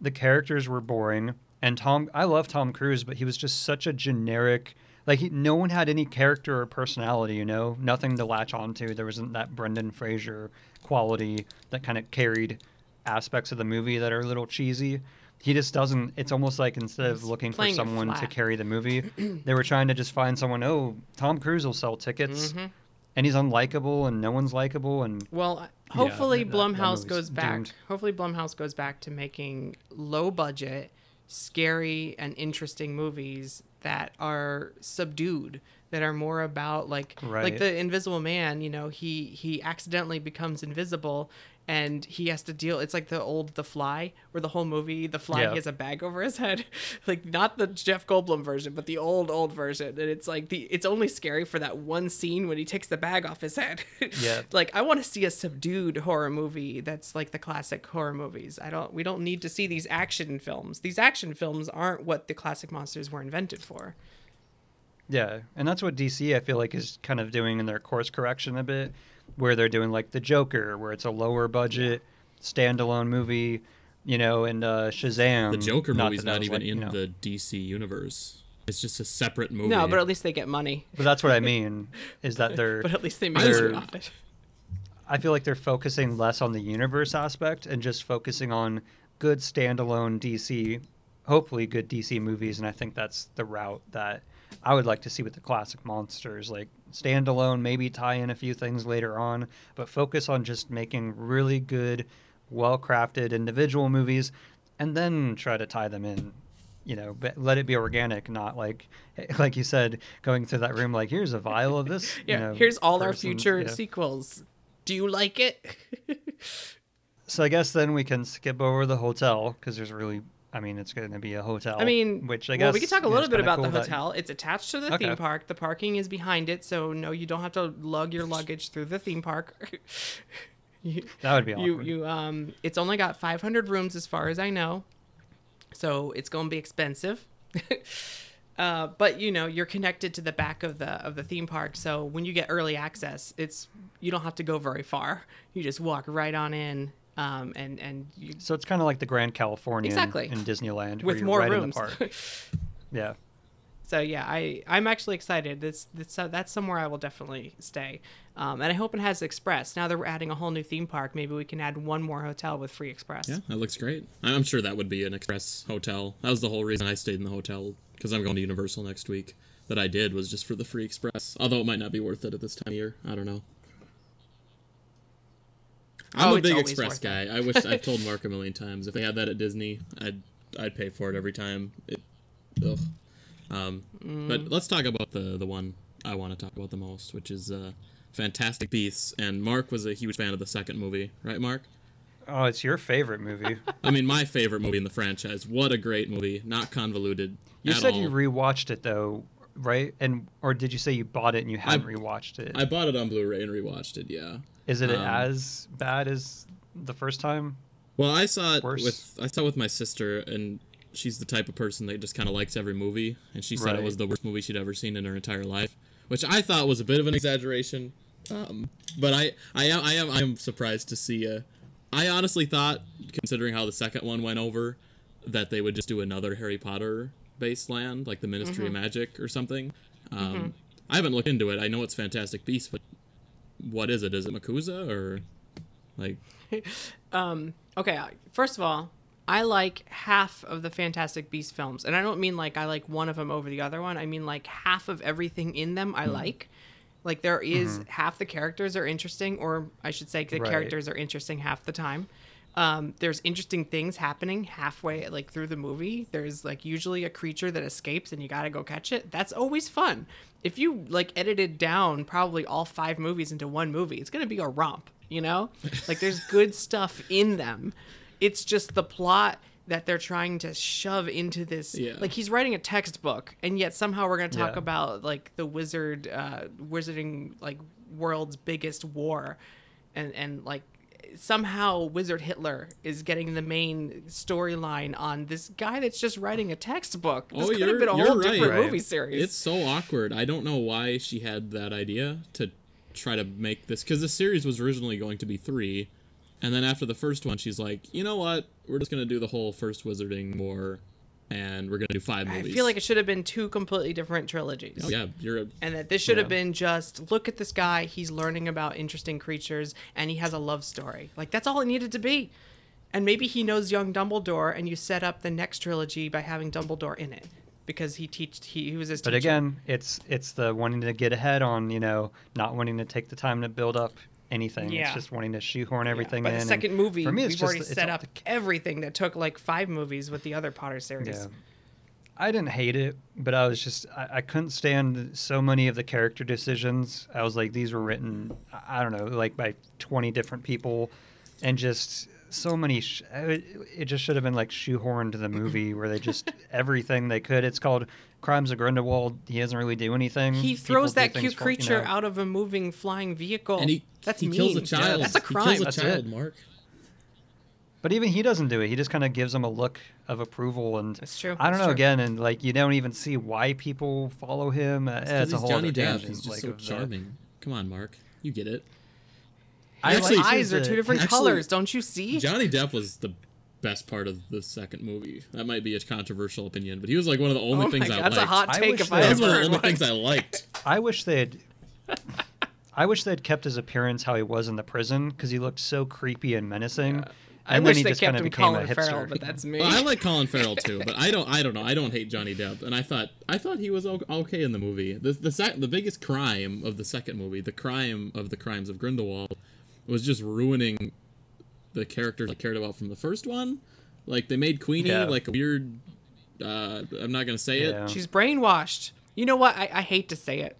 the characters were boring. And Tom, I love Tom Cruise, but he was just such a generic. Like he, no one had any character or personality, you know, nothing to latch onto. There wasn't that Brendan Fraser quality that kind of carried aspects of the movie that are a little cheesy. He just doesn't. It's almost like instead of looking for someone to carry the movie, [CLEARS THROAT] they were trying to just find someone. Oh, Tom Cruise will sell tickets, and he's unlikable, and no one's likable, and Well, hopefully that- that Blumhouse movie's goes back. doomed. Hopefully Blumhouse goes back to making low budget, scary and interesting movies that are subdued, that are more about like like the Invisible Man, you know, he he accidentally becomes invisible and he has to deal it's like the old the fly where the whole movie the fly Yeah. he has a bag over his head. [LAUGHS] Like not the jeff goldblum version but the old old version. And it's like the it's only scary for that one scene when he takes the bag off his head. [LAUGHS] Yeah. like i want to see a subdued horror movie that's like the classic horror movies. I don't we don't need to see these action films. These action films aren't what the classic monsters were invented for. Yeah, and that's what DC I feel like is kind of doing in their course correction a bit, where they're doing like the Joker, where it's a lower budget standalone movie, you know, and uh, Shazam. The Joker not movie's that that not even like, you in know- the DC universe. It's just a separate movie. no but at least they get money But that's what I [LAUGHS] mean is that they're. but at least they make They're- money off it I feel like they're focusing less on the universe aspect and just focusing on good standalone DC, hopefully good DC movies, and I think that's the route that I would like to see with the classic monsters, like standalone, maybe tie in a few things later on, but focus on just making really good, well-crafted individual movies, and then try to tie them in. You know, but let it be organic, not like, [LAUGHS] like you said, going through that room like, here's a vial of this. [LAUGHS] yeah you know, here's all our future you know. sequels do you like it [LAUGHS] So I guess then we can skip over the hotel because there's really, I mean, it's going to be a hotel. I mean, which I well, guess we can talk a little bit about the cool that- hotel. It's attached to the Okay. theme park. The parking is behind it, so no, you don't have to lug your luggage through the theme park. [LAUGHS] you, That would be you, you, um, it's only got 500 rooms as far as I know, so it's going to be expensive. [LAUGHS] Uh, but you know you're connected to the back of the of the theme park, so when you get early access, it's you don't have to go very far. You just walk right on in, um, and and you So it's kind of like the Grand Californian Exactly. in Disneyland, where with you're more right rooms. In the park. [LAUGHS] yeah, So yeah, I I'm actually excited. That's that's uh, that's somewhere I will definitely stay. Um, and I hope it has express. Now that we're adding a whole new theme park, maybe we can add one more hotel with free express. Yeah, that looks great. I'm sure that would be an express hotel. That was the whole reason I stayed in the hotel because I'm going to Universal next week. That I did was just for the free express. Although it might not be worth it at this time of year. I don't know. I'm Oh, a big express guy. I wish I've told [LAUGHS] Mark a million times if they had that at Disney, I'd I'd pay for it every time. It, ugh. Um, Mm. But let's talk about the the one I want to talk about the most, which is uh, Fantastic Beasts. And Mark was a huge fan of the second movie, right, Mark? oh, it's your favorite movie. [LAUGHS] I mean, my favorite movie in the franchise. What a great movie! Not convoluted. You at said all. you rewatched it though, right? And or did you say you bought it and you hadn't I- rewatched it? I bought it on Blu-ray and rewatched it. Yeah. Is it um, as bad as the first time? Well, I saw it Worse? with I saw it with my sister, and she's the type of person that just kind of likes every movie, and she said it was the worst movie she'd ever seen in her entire life, which I thought was a bit of an exaggeration. Um, but I, I am, I am, I am surprised to see. Uh, I honestly thought, considering how the second one went over, that they would just do another Harry Potter based land, like the Ministry of Magic or something. Um, I haven't looked into it. I know it's Fantastic Beasts, but what is it? Is it MACUSA or like? [LAUGHS] um, Okay, first of all, I like half of the Fantastic Beast films, and I don't mean like I like one of them over the other one. I mean like half of everything in them I like. Like there is half the characters are interesting, or I should say the Right. characters are interesting half the time. Um, there's interesting things happening halfway, like through the movie. There's like usually a creature that escapes, and you gotta go catch it. That's always fun. If you like edited down probably all five movies into one movie, it's gonna be a romp. You know, [LAUGHS] like there's good stuff in them. It's just the plot that they're trying to shove into this. Yeah. Like he's writing a textbook, and yet somehow we're gonna talk Yeah. about like the wizard, uh, wizarding like world's biggest war, and and like somehow Wizard Hitler is getting the main storyline on this guy that's just writing a textbook. This Oh, could have been a whole right. different Right. movie series. It's so awkward. I don't know why she had that idea to try to make this because the series was originally going to be three, and then after the first one, she's like, you know what? We're just gonna do the whole first Wizarding war, and we're gonna do five movies. I feel like it should have been two completely different trilogies. Oh yeah, you're a, And that this should have been just look at this guy, he's learning about interesting creatures and he has a love story. Like that's all it needed to be. And maybe he knows young Dumbledore and you set up the next trilogy by having Dumbledore in it because he teached he, he was his But teacher. again, it's it's the wanting to get ahead on you know not wanting to take the time to build up anything. Yeah. It's just wanting to shoehorn everything By in. the and second movie, for me, it's we've just- already it's set all up everything that took like five movies with the other Potter series. Yeah. I didn't hate it, but I was just I, I couldn't stand so many of the character decisions. I was like, these were written I I don't know like by twenty different people. and just so many. Sh- it, it just should have been like shoehorned to the movie where they just [LAUGHS] everything they could. It's called Crimes of Grindelwald. He doesn't really do anything. He throws do that things cute for- you creature know. out of a moving flying vehicle. and he That's he mean. kills a child. That's a He crime. kills a That's child, it. Mark. But even he doesn't do it. He just kind of gives them a look of approval, and That's true. I don't That's know. true. Again, and like you don't even see why people follow him. Uh, It's it's, 'cause a whole Johnny other Depp. tangent. He's just like, so of the- charming. Come on, Mark. You get it. I His Actually- eyes are two different actually- colors. Don't you see? Johnny Depp was the best part of the second movie. That might be a controversial opinion, but he was like one of the only oh things my I liked. that's a hot take wish if that- I that was one of the only one. things I liked. [LAUGHS] I wish they'd. I wish they'd kept his appearance how he was in the prison because he looked so creepy and menacing. I And wish then he they just kept kinda him became a Colin Farrell, but that's me. Well, I like Colin Farrell [LAUGHS] too, but I don't. I don't know. I don't hate Johnny Depp, and I thought I thought he was okay in the movie. The the sec- the biggest crime of the second movie, the crime of the crimes of Grindelwald, was just ruining the characters I cared about from the first one. Like they made Queenie Yeah. like a weird. Uh, I'm not gonna say it. She's brainwashed. You know what? I, I hate to say it,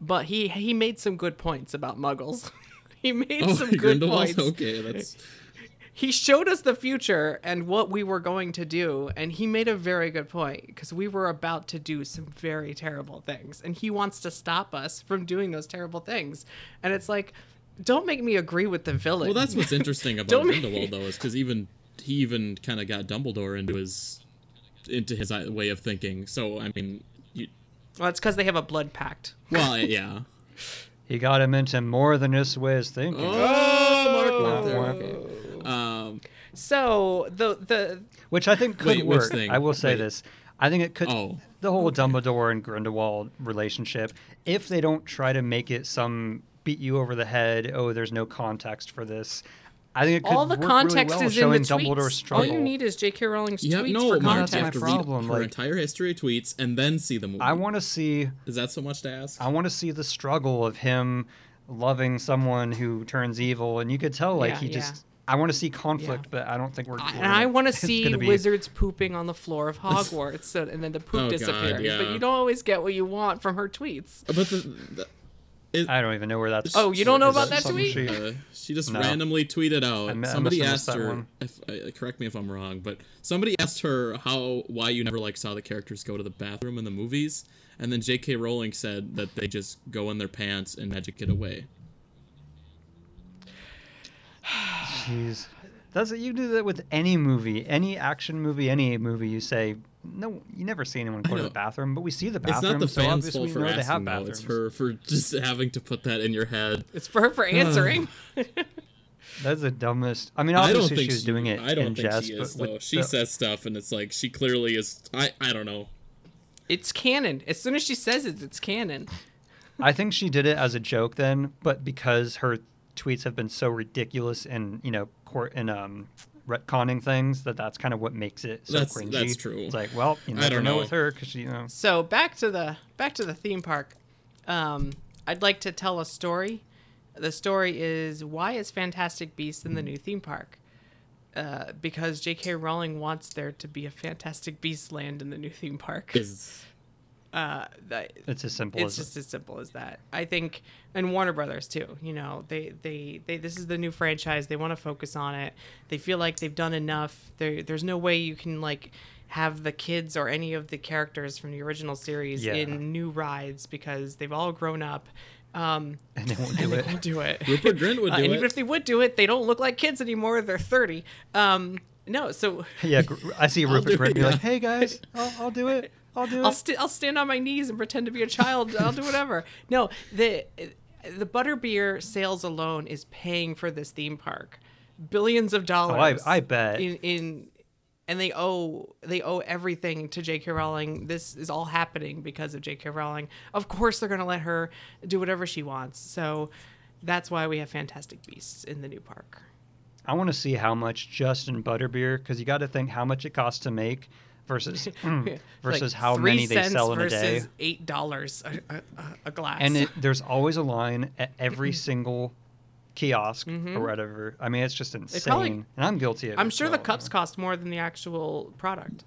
but he he made some good points about Muggles. [LAUGHS] he made Oh, some [LAUGHS] good points. Okay, that's [LAUGHS] He showed us the future and what we were going to do, and he made a very good point because we were about to do some very terrible things, and he wants to stop us from doing those terrible things. And it's like, don't make me agree with the villain. well. That's what's interesting [LAUGHS] about Don't make- Grindelwald though, is because even he even kind of got Dumbledore into his into his way of thinking. So I mean, you, well, it's because they have a blood pact. well, [LAUGHS] yeah. He got him into more than just ways thinking. Oh, Mark went there. Wah, Um, So the the Which I think could Wait, which work. thing? I will say Wait. this. I think it could. Oh, the whole Dumbledore and Grindelwald relationship, if they don't try to make it some beat you over the head, oh, there's no context for this. I think it could all the work context really well is in the showing tweets. Dumbledore's struggle. All you need is J.K. Rowling's yeah, tweets no, for Mark, that's you my have to read problem, her like- entire history of tweets and then see the movie. I want to see. Is that so much to ask? I want to see the struggle of him loving someone who turns evil, and you could tell like Yeah, he yeah. just. I want to see conflict, but I don't think we're. I- we're and I want [LAUGHS] to see be- wizards pooping on the floor of Hogwarts, so, and then the poop [LAUGHS] Oh, God, disappears. But you don't always get what you want from her tweets. but the, the it, I don't even know where that's. Oh, you don't know about that something tweet? she- uh, she just No. randomly tweeted out. I I somebody asked her. If, uh, correct me if I'm wrong, but somebody asked her how why you never like saw the characters go to the bathroom in the movies, and then J.K. Rowling said that they just go in their pants and magic it away. Jeez. That's you do that with any movie, any action movie, any movie. You say no, you never see anyone go to the bathroom, but we see the It's bathroom. not the so fans' obviously fault we for know they have asking though. It's her for just having to put that in your head. It's for her for uh. answering. [LAUGHS] That's the dumbest. I mean, I don't obviously think she was she- doing it I don't in think jest, she is but though. She the- says stuff, and it's like she clearly is. I I don't know. it's canon. As soon as she says it, it's canon. I think she did it as a joke then, but because her tweets have been so ridiculous and you know court and um retconning things that that's kind of what makes it so That's- cringy. that's true. It's like, well, you I never don't know know. with her because you know. So back to the back to the theme park. Um, I'd like to tell a story. The story is why is Fantastic Beasts in the new theme park? Uh, because J.K. Rowling wants there to be a Fantastic Beast land in the new theme park. Is Uh, that, It's as simple it's as just as simple as that. I think, and Warner Brothers too. You know, they they, they this is the new franchise. They want to focus on it. They feel like they've done enough. There, there's no way you can like have the kids or any of the characters from the original series Yeah. in new rides because they've all grown up. Um, [LAUGHS] and they won't and do they it. won't do it. Rupert Grint would Uh, do and it. even if they would do it, they don't look like kids anymore. They're 30. Um, no, so Yeah, I see [LAUGHS] Rupert do Grint be yeah. like, "Hey guys, I'll, I'll do it. [LAUGHS] I'll do it." I'll, st- I'll stand on my knees and pretend to be a child. I'll do whatever. No, the the butterbeer sales alone is paying for this theme park, billions of dollars. Oh, I bet. in in and they owe they owe everything to J.K. Rowling. This is all happening because of J.K. Rowling. Of course, they're gonna let her do whatever she wants. So that's why we have Fantastic Beasts in the new park. I want to see how much just in butterbeer because you got to think how much it costs to make versus [LAUGHS] mm, versus Like how many they sell in a day. versus Eight dollars a, a, glass. And it, there's always a line at every [CLEARS THROAT] single kiosk or whatever. I mean, it's just insane, Mm-hmm. probably- and I'm guilty of it. I'm sure the so, cups cost more than the actual product.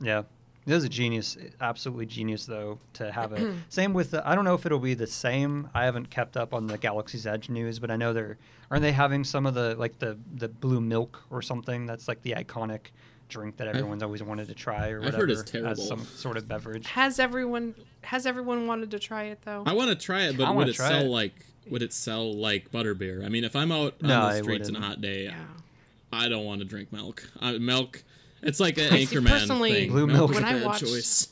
Yeah, It is a genius, absolutely genius though to have it. [CLEARS THROAT] same with the, I don't know if it'll be the same. I haven't kept up on the Galaxy's Edge news, but I know they're aren't they having some of the like the the blue milk or something that's like the iconic drink that everyone's always wanted to try or I've whatever heard it's as some sort of beverage. Has everyone has everyone wanted to try it though? I want to try it, but would it sell it. like would it sell like butterbeer? I mean, if I'm out No, on the streets on a hot day, yeah. I don't want to drink milk. Uh, milk, it's like an [LAUGHS] I see, Anchorman personally, thing. Blue milk milk. is When I bad watched- choice.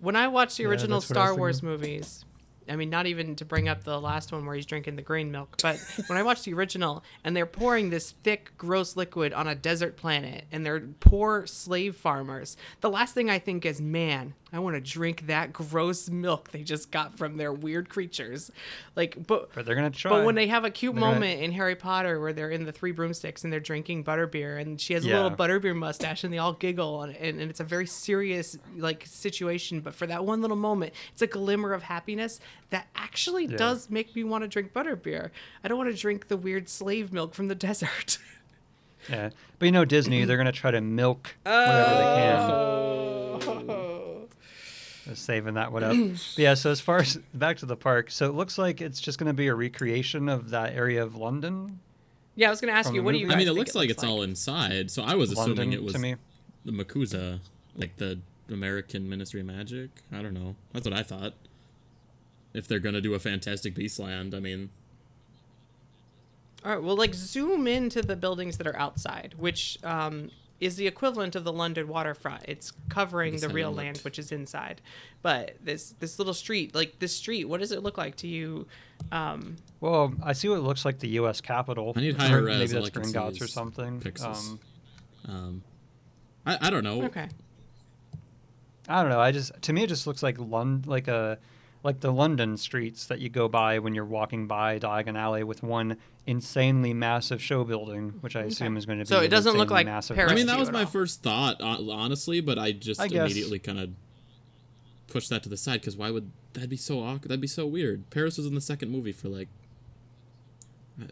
When I watched the original that's what I was Star Wars thinking. movies, I mean, not even to bring up the last one where he's drinking the green milk, but when I watched the original and they're pouring this thick, gross liquid on a desert planet and they're poor slave farmers, the last thing I think is, man, I want to drink that gross milk they just got from their weird creatures. Like, but But they're gonna try. But when they have a cute They're gonna- moment in Harry Potter where they're in the Three Broomsticks and they're drinking butterbeer and she has a little butterbeer mustache and they all giggle and, and, and it's a very serious like situation. But for that one little moment, it's a glimmer of happiness that actually Yeah. does make me want to drink butterbeer. I don't want to drink the weird slave milk from the [LAUGHS] desert. yeah, but you know Disney, they're gonna try to milk whatever they can. Oh. Just saving that one up. [CLEARS THROAT] But yeah, so as far as back to the park, so it looks like it's just going to be a recreation of that area of London. yeah, I was gonna ask you, what do you movie? guys I mean, it think looks like it's all inside. So I was assuming it was to me. the MACUSA, like the American Ministry of Magic. I don't know. That's what I thought. If they're gonna do a Fantastic Beast Land, I mean, All right, well, like zoom into the buildings that are outside, which um, is the equivalent of the London waterfront. It's covering the real know land, which is inside. But this this little street, like this street, what does it look like to you? Um, Well, I see what it looks like the U.S. Capitol. I need higher res, Maybe that's I can Gringotts or something. pixels. Um, um, I, I don't know. okay. I don't know. I just to me it just looks like Lond like a like the London streets that you go by when you're walking by Diagon Alley with one insanely massive show building, which I assume is going to be. So it doesn't look insanely like massive Paris I mean, that was my all. first thought, honestly, but I just I immediately kind of pushed that to the side because why would that'd be so awkward? That'd be so weird. Paris was in the second movie for like. uh,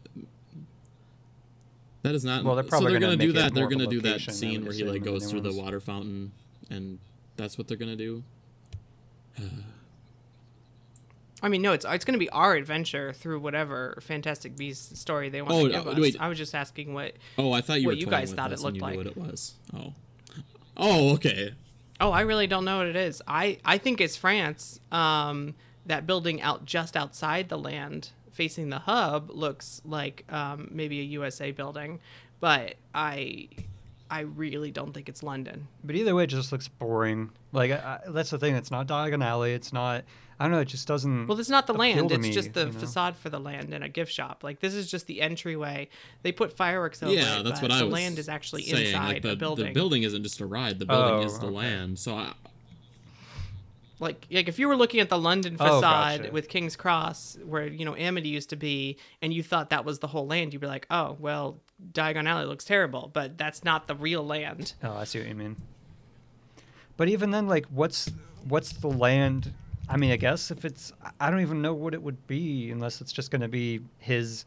That is not. Well, they're so probably they're gonna gonna do that. They're more of a gonna do that scene where he like goes new through the water fountain, and that's what they're gonna do. [SIGHS] [SIGHS] I mean, no, it's it's going to be our adventure through whatever Fantastic Beasts story they want Oh, to give uh, us. wait. I was just asking what. Oh, I thought you What were you toying guys with thought us it and looked like. what it was. Oh. Oh, okay. Oh, I really don't know what it is. I I think it's France. Um, that building out just outside the land, facing the hub, looks like um, maybe a USA building, but I I really don't think it's London. But either way, it just looks boring. Like I, I, that's the thing. It's not Diagon Alley. It's not. I don't know. It just doesn't. Well, it's not the land. It's me, just the you know? facade for the land and a gift shop. Like this is just the entryway. They put fireworks over yeah, it, that's but what I the was land is actually saying. inside like the, a building. The building isn't just a ride. The building Oh, is the oh, okay. land. So I, like like if you were looking at the London Oh, facade gotcha. with King's Cross, where you know Amity used to be, and you thought that was the whole land, you'd be like, oh well, Diagon Alley looks terrible, but that's not the real land. Oh, I see what you mean. But even then, like, what's what's the land? I mean, I guess if it's, I don't even know what it would be unless it's just going to be his.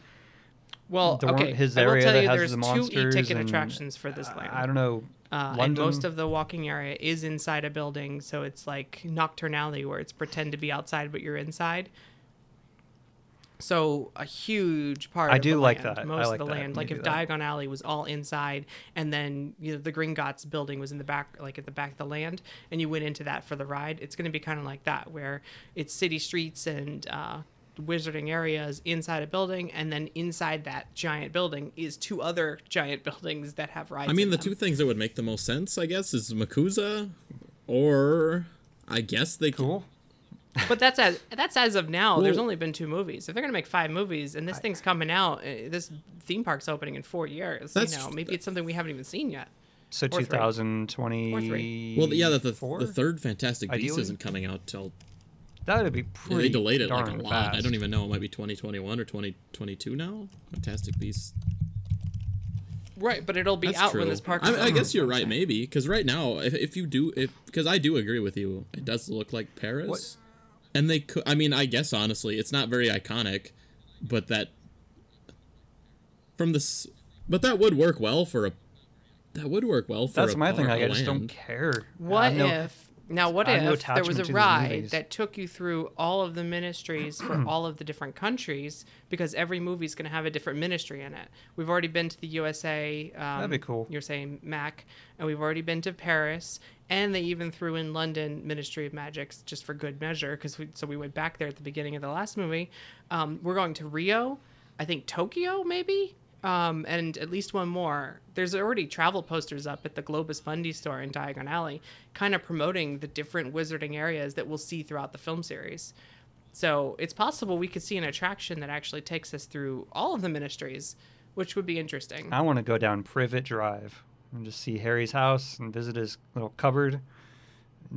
Well, the okay, his I will tell that you has there's the two e-ticket and- attractions for this land. I don't know. Uh, and most of the walking area is inside a building, so it's like Knockturn Alley, where it's pretend to be outside but you're inside. So a huge part. I of do the like land, that. I Most like of the that land, like if do. Diagon Alley was all inside, and then you know the Gringotts building was in the back, like at the back of the land, and you went into that for the ride. It's going to be kind of like that, where it's city streets and uh, wizarding areas inside a building, and then inside that giant building is two other giant [LAUGHS] buildings that have rides. I mean, in the them. two things that would make the most sense, I guess, is MACUSA, or I guess they could- Cool. But that's as that's as of now. There's only been two movies. If they're gonna make five movies and this thing's coming out, uh, this theme park's opening in four years. That's you know, maybe it's something we haven't even seen yet. So Or three. 2020. Well, yeah, the, the, four? the third Fantastic Beast Ideally? isn't coming out till That would be pretty. they delayed it like a darn lot. I don't even know. It might be 2021 or 2022 now. Fantastic Beast. Right, but it'll be That's out true. when this park. I, I guess you're right, maybe, because right now, if, if you do, if because I do agree with you, it does look like Paris, What- and they could. I mean, I guess honestly, it's not very iconic, but that from this, but that would work well for a. That would work well for. That's a my thing. par- Like, a I just don't care. What I if Now, what I have no if there was a ride that took you through all of the ministries for [CLEARS THROAT] all of the different countries? Because every movie is going to have a different ministry in it. We've already been to the USA. Um, That'd be cool. You're saying Mac, and we've already been to Paris, and they even threw in London Ministry of Magics just for good measure. Because we so we went back there at the beginning of the last movie. Um, we're going to Rio, I think Tokyo maybe. Um, and at least one more. There's already travel posters up at the Globus Mundi store in Diagon Alley, kind of promoting the different wizarding areas that we'll see throughout the film series. So it's possible we could see an attraction that actually takes us through all of the ministries, which would be interesting. I want to go down Privet Drive and just see Harry's house and visit his little cupboard,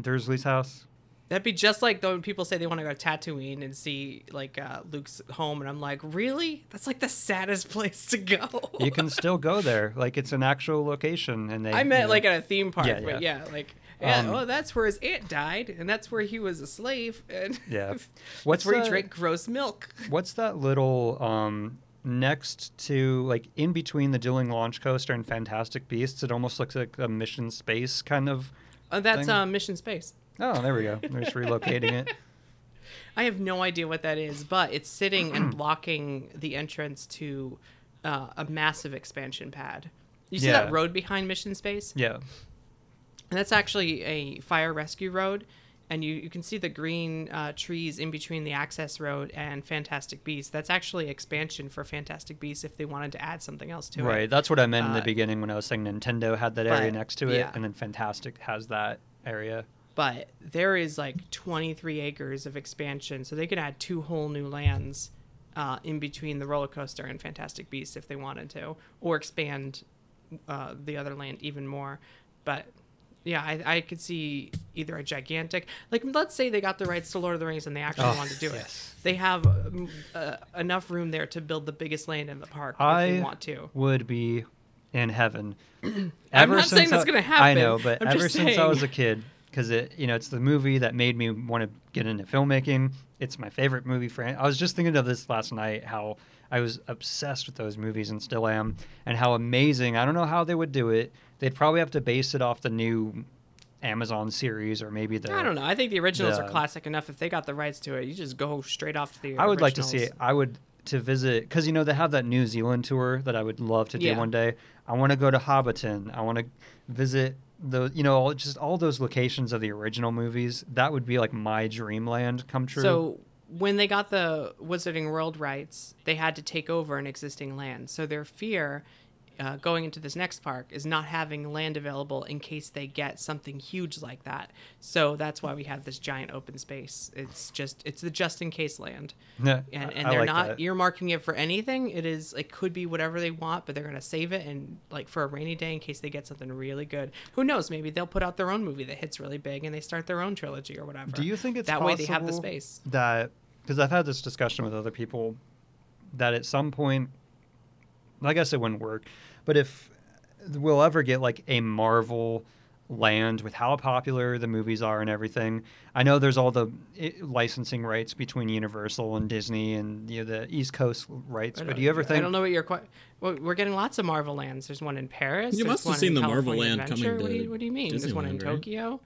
Dursley's house. That'd be just like though when people say they want to go to Tatooine and see like uh, Luke's home, and I'm like, really? That's like the saddest [LAUGHS] place to go. You can still go there, like it's an actual location, and they. I you meant know- like at a theme park, Yeah, but yeah. yeah, like yeah, Um, oh, that's where his aunt died, and that's where he was a slave, and Yeah. [LAUGHS] What's where he drank gross milk. What's that little um next to like in between the Dueling Launch Coaster and Fantastic Beasts? It almost looks like a Mission Space kind of. Oh, that's um, Mission Space. Oh, there we go. They're just relocating it. [LAUGHS] I have no idea what that is, but it's sitting and [CLEARS THROAT] blocking the entrance to uh, a massive expansion pad. You see Yeah. that road behind Mission Space? Yeah. And that's actually a fire rescue road. And you, you can see the green uh, trees in between the access road and Fantastic Beasts. That's actually expansion for Fantastic Beasts if they wanted to add something else to it. Right. That's what I meant in the Uh, beginning when I was saying Nintendo had that area next to it, yeah. and then Fantastic has that area. But there is like 23 acres of expansion, so they could add two whole new lands uh, in between the roller coaster and Fantastic Beasts if they wanted to, or expand uh, the other land even more. But yeah, I, I could see either a gigantic, like let's say they got the rights to Lord of the Rings and they actually Oh, wanted to do yes. it. They have um, uh, enough room there to build the biggest land in the park if I they want to. would be in heaven. [CLEARS THROAT] I'm not saying that's I- gonna happen. I know, but I'm ever since I was a kid, because it, you know, it's the movie that made me want to get into filmmaking. It's my favorite movie. Fran- I was just thinking of this last night. How I was obsessed with those movies and still am, and how amazing. I don't know how they would do it. They'd probably have to base it off the new Amazon series or maybe the. I don't know. I think the originals are classic enough. If they got the rights to it, you just go straight off to the. I would like to see it. I would to visit because you know they have that New Zealand tour that I would love to do Yeah. one day. I want to go to Hobbiton. I want to visit the you know just all those locations of the original movies. That would be like my dreamland come true. So when they got the Wizarding World rights, they had to take over an existing land. So their fear uh, going into this next park is not having land available in case they get something huge like that. So that's why we have this giant open space. It's just it's the just in case land. Yeah, and, and I they're like not that. earmarking it for anything. It is it could be whatever they want, but they're gonna save it and like for a rainy day in case they get something really good. Who knows? Maybe they'll put out their own movie that hits really big and they start their own trilogy or whatever. Do you think it's that way they have the space? that because I've had this discussion with other people that at some point, I guess it wouldn't work, but if we'll ever get like a Marvel land with how popular the movies are and everything, I know there's all the eh, licensing rights between Universal and Disney and you know, the East Coast rights. But don't- you ever think? I don't know what you're quite. Well, we're getting lots of Marvel lands. There's one in Paris. You must have one seen in the Marvel land Adventure. coming What do, to you, what do you mean? There's one in right? Tokyo.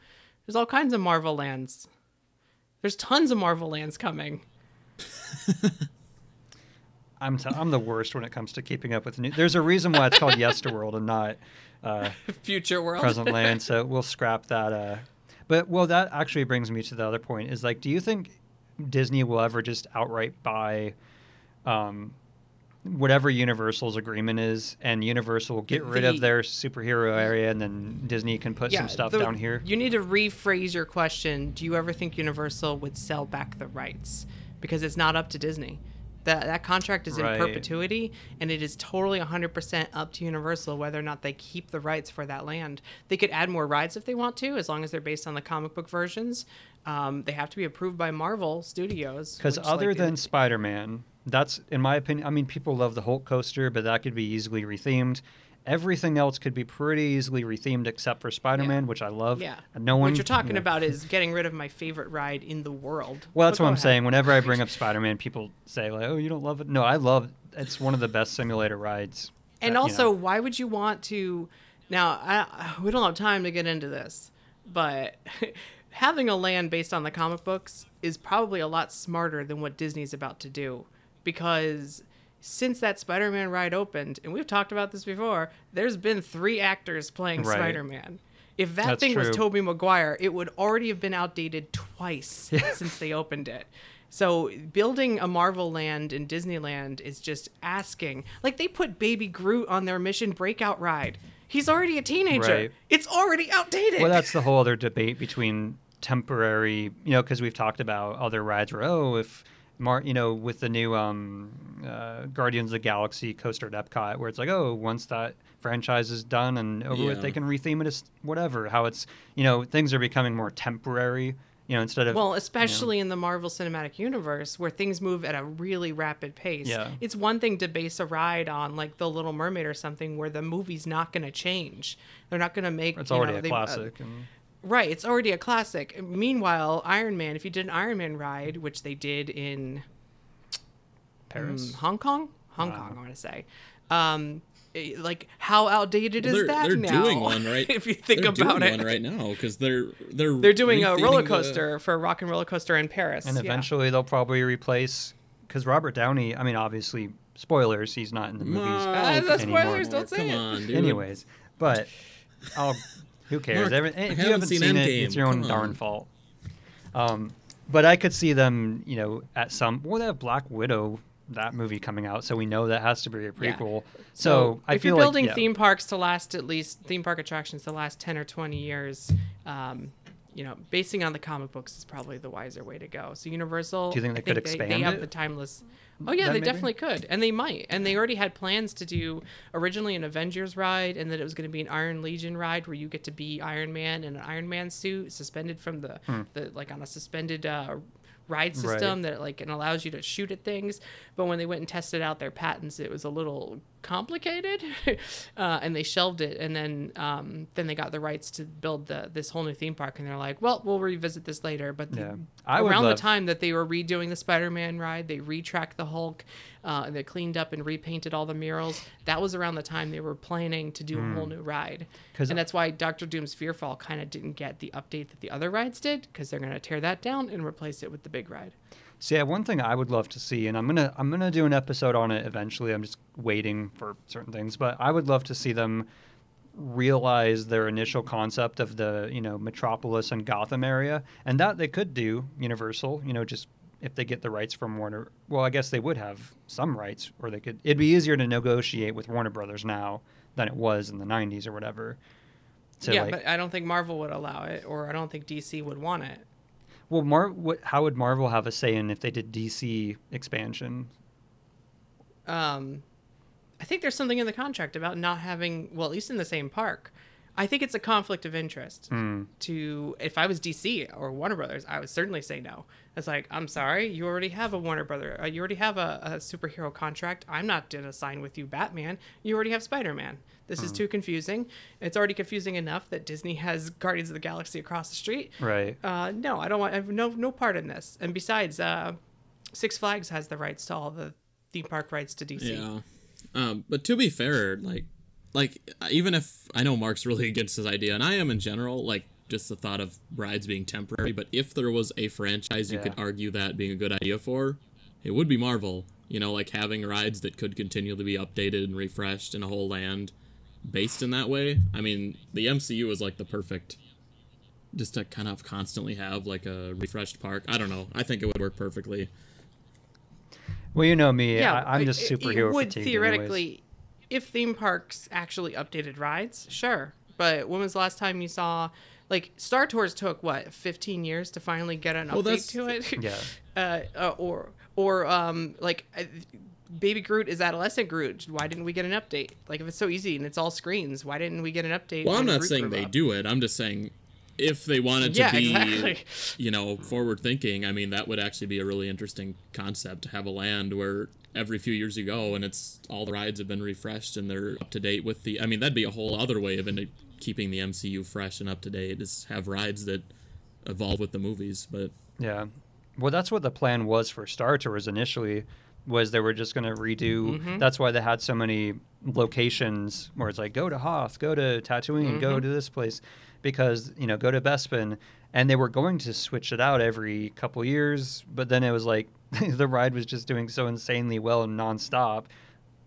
There's all kinds of Marvel lands. There's tons of Marvel lands coming. [LAUGHS] I'm t- I'm the worst when it comes to keeping up with new. There's a reason why it's called Yesterworld and not. Uh, [LAUGHS] Future world. present land [LAUGHS] so we'll scrap that uh but well that actually brings me to the other point is like do you think disney will ever just outright buy um whatever universal's agreement is and universal will get rid The- of their superhero area and then disney can put some stuff the- down here You need to rephrase your question. Do you ever think Universal would sell back the rights? Because it's not up to Disney. That that contract is in perpetuity, and it is totally 100% up to Universal whether or not they keep the rights for that land. They could add more rides if they want to, as long as they're based on the comic book versions. Um, they have to be approved by Marvel Studios. because other like, than is- spider-man that's in my opinion i mean people love the hulk coaster but that could be easily rethemed everything else could be pretty easily rethemed except for spider-man which i love yeah, no one what you're talking you know. about is getting rid of my favorite ride in the world. Well, that's But what I'm ahead. saying. Whenever I bring up [LAUGHS] Spider-Man, people say like, "Oh, you don't love it." No, I love. It's one of the best simulator rides. And you also, know. why would you want to? Now, I, we don't have time to get into this, but [LAUGHS] having a land based on the comic books is probably a lot smarter than what Disney's about to do because since that Spider-Man ride opened, and we've talked about this before, there's been three actors playing Right. Spider-Man. If that That's thing was true. Tobey Maguire, it would already have been outdated twice [LAUGHS] since they opened it. So building a Marvel land in Disneyland is just asking. Like they put Baby Groot on their Mission Breakout ride. He's already a teenager. Right. It's already outdated. Well, that's the [LAUGHS] whole other debate between temporary, you know, because we've talked about other rides where, oh, if, Mar- you know, with the new um, uh, Guardians of the Galaxy coaster at Epcot, where it's like, oh, once that franchise is done and over with, they can retheme it as whatever. How it's, you know, things are becoming more temporary, you know, instead of. Well, especially in the Marvel Cinematic Universe, where things move at a really rapid pace. Yeah. It's one thing to base a ride on like The Little Mermaid or something, where the movie's not going to change. They're not going to make. it's you already know, a they- uh, classic. and, right. It's already a classic. Meanwhile, Iron Man, if you did an Iron Man ride, which they did in Paris. mm, Hong Kong, Hong Wow. Kong, I want to say. Um, eh, like how outdated Well, is they're, that they're now? doing [LAUGHS] one right. if you think they're about doing it, one right now because they're they're they're doing a retheming roller the- coaster for a Rock and Roller Coaster in Paris. And yeah. eventually they'll probably replace, because Robert Downey, I mean, obviously, spoilers, he's not in the movies. Mark, Ah, that's anymore. spoilers, don't say Come it. on, dude. Anyways, but I'll, who cares? Mark, Every, I if you haven't haven't seen seen, it, it's your own Come darn fault. Um, but I could see them, you know, at some. Well, they have Black Widow, that movie coming out, so we know that has to be a Yeah. prequel. So, I if feel you're building like, yeah. theme parks to last at least theme park attractions to last 10 or 20 years um, you know basing on the comic books is probably the wiser way to go so universal Do you think they I could they, expand have it? the timeless oh yeah Then they maybe? definitely could and they might and they already had plans to do originally an avengers ride and that it was going to be an iron legion ride where you get to be iron man in an iron man suit suspended from the, the like on a suspended uh, ride Hmm. Right. system that like it allows you to shoot at things but when they went and tested out their patents it was a little complicated [LAUGHS] uh, and they shelved it and then um, then they got the rights to build the this whole new theme park and they're like well we'll revisit this later but the- Yeah. I around love- the time that they were redoing the spider-man ride they retracked the hulk uh, and they cleaned up and repainted all the murals that was around the time they were planning to do a whole new ride Hmm. and that's why dr doom's fearfall kind of didn't get the update that the other rides did because they're going to tear that down and replace it with the big ride See, yeah, one thing I would love to see, and I'm gonna I'm gonna do an episode on it eventually. I'm just waiting for certain things, but I would love to see them realize their initial concept of the you know Metropolis and Gotham area, and that they could do Universal. You know, just if they get the rights from Warner. Well, I guess they would have some rights, or they could. It'd be easier to negotiate with Warner Brothers now than it was in the '90s or whatever. Yeah like, but i don't think marvel would allow it or i don't think dc would want it well, Mar- what, how would Marvel have a say in if they did DC expansion? um, I think there's something in the contract about not having, well, at least in the same park. I think it's a conflict of interest. Hmm. To if I was DC or Warner Brothers, I would certainly say no. It's like I'm sorry, you already have a Warner Brother, uh, you already have a, a superhero contract. I'm not gonna sign with you, Batman. You already have Spider Man. This is too confusing. It's already confusing enough that Disney has [LAUGHS] Guardians of the Galaxy across the street. Right. Uh, no, I don't want. I have no no part in this. And besides, uh, Six Flags has the rights to all the theme park rights to DC. Yeah. Um, but to be fair, like, like even if I know Mark's really [LAUGHS] against this idea, and I am in general, like just the thought of rides being temporary. But if there was a franchise you could argue that being a good idea for, it would be Marvel. You know, like having rides that could continually be updated and refreshed in a whole land, based in that way. I mean, the MCU is like the perfect. Just to kind of constantly have like a refreshed park. I don't know. I think it would work perfectly. Well, you know me. yeah, I, I'm just it- superhero It would fatigued theoretically, anyways. If theme parks actually updated rides, sure. But when was the last time you saw, like, Star Tours took what 15 years to finally get an Well, update to it? Yeah. [LAUGHS] uh, uh, or or um, like. Uh, Baby Groot is adolescent Groot. Why didn't we get an update? Like, if it's so easy and it's all screens, why didn't we get an update? Well, I'm not Groot saying they up? do it. I'm just saying if they wanted to Yeah, be, exactly. you know, forward thinking, I mean, that would actually be a really interesting concept to have a land where every few years you go and it's all the rides have been refreshed and they're up to date with the. I mean, that'd be a whole other way of into keeping the MCU fresh and up to date is have rides that evolve with the movies. But Yeah. Well, that's what the plan was for Star Tours initially. was they were just going to redo. Mhm. That's why they had so many locations where it's like go to Hoth, go to Tatooine, go Mhm. to this place, because you know go to Bespin, and they were going to switch it out every couple years, but then it was like [LAUGHS] the ride was just doing so insanely well and nonstop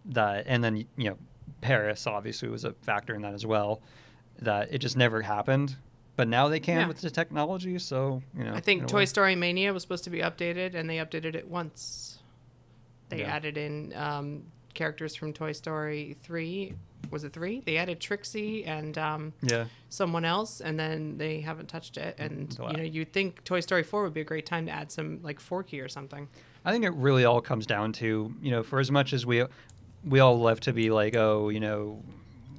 that, and then you know Paris obviously was a factor in that as well, that it just never happened. But now they can Yeah. with the technology, so you know. I think Toy way. Story Mania was supposed to be updated, and they updated it once. They Yeah. added in um, characters from Toy Story 3. Was it 3? They added Trixie and um, Yeah. someone else, and then they haven't touched it. And, So I- you know, you'd think Toy Story 4 would be a great time to add some, like, Forky or something. I think it really all comes down to you know, for as much as we we all love to be like, oh, you know,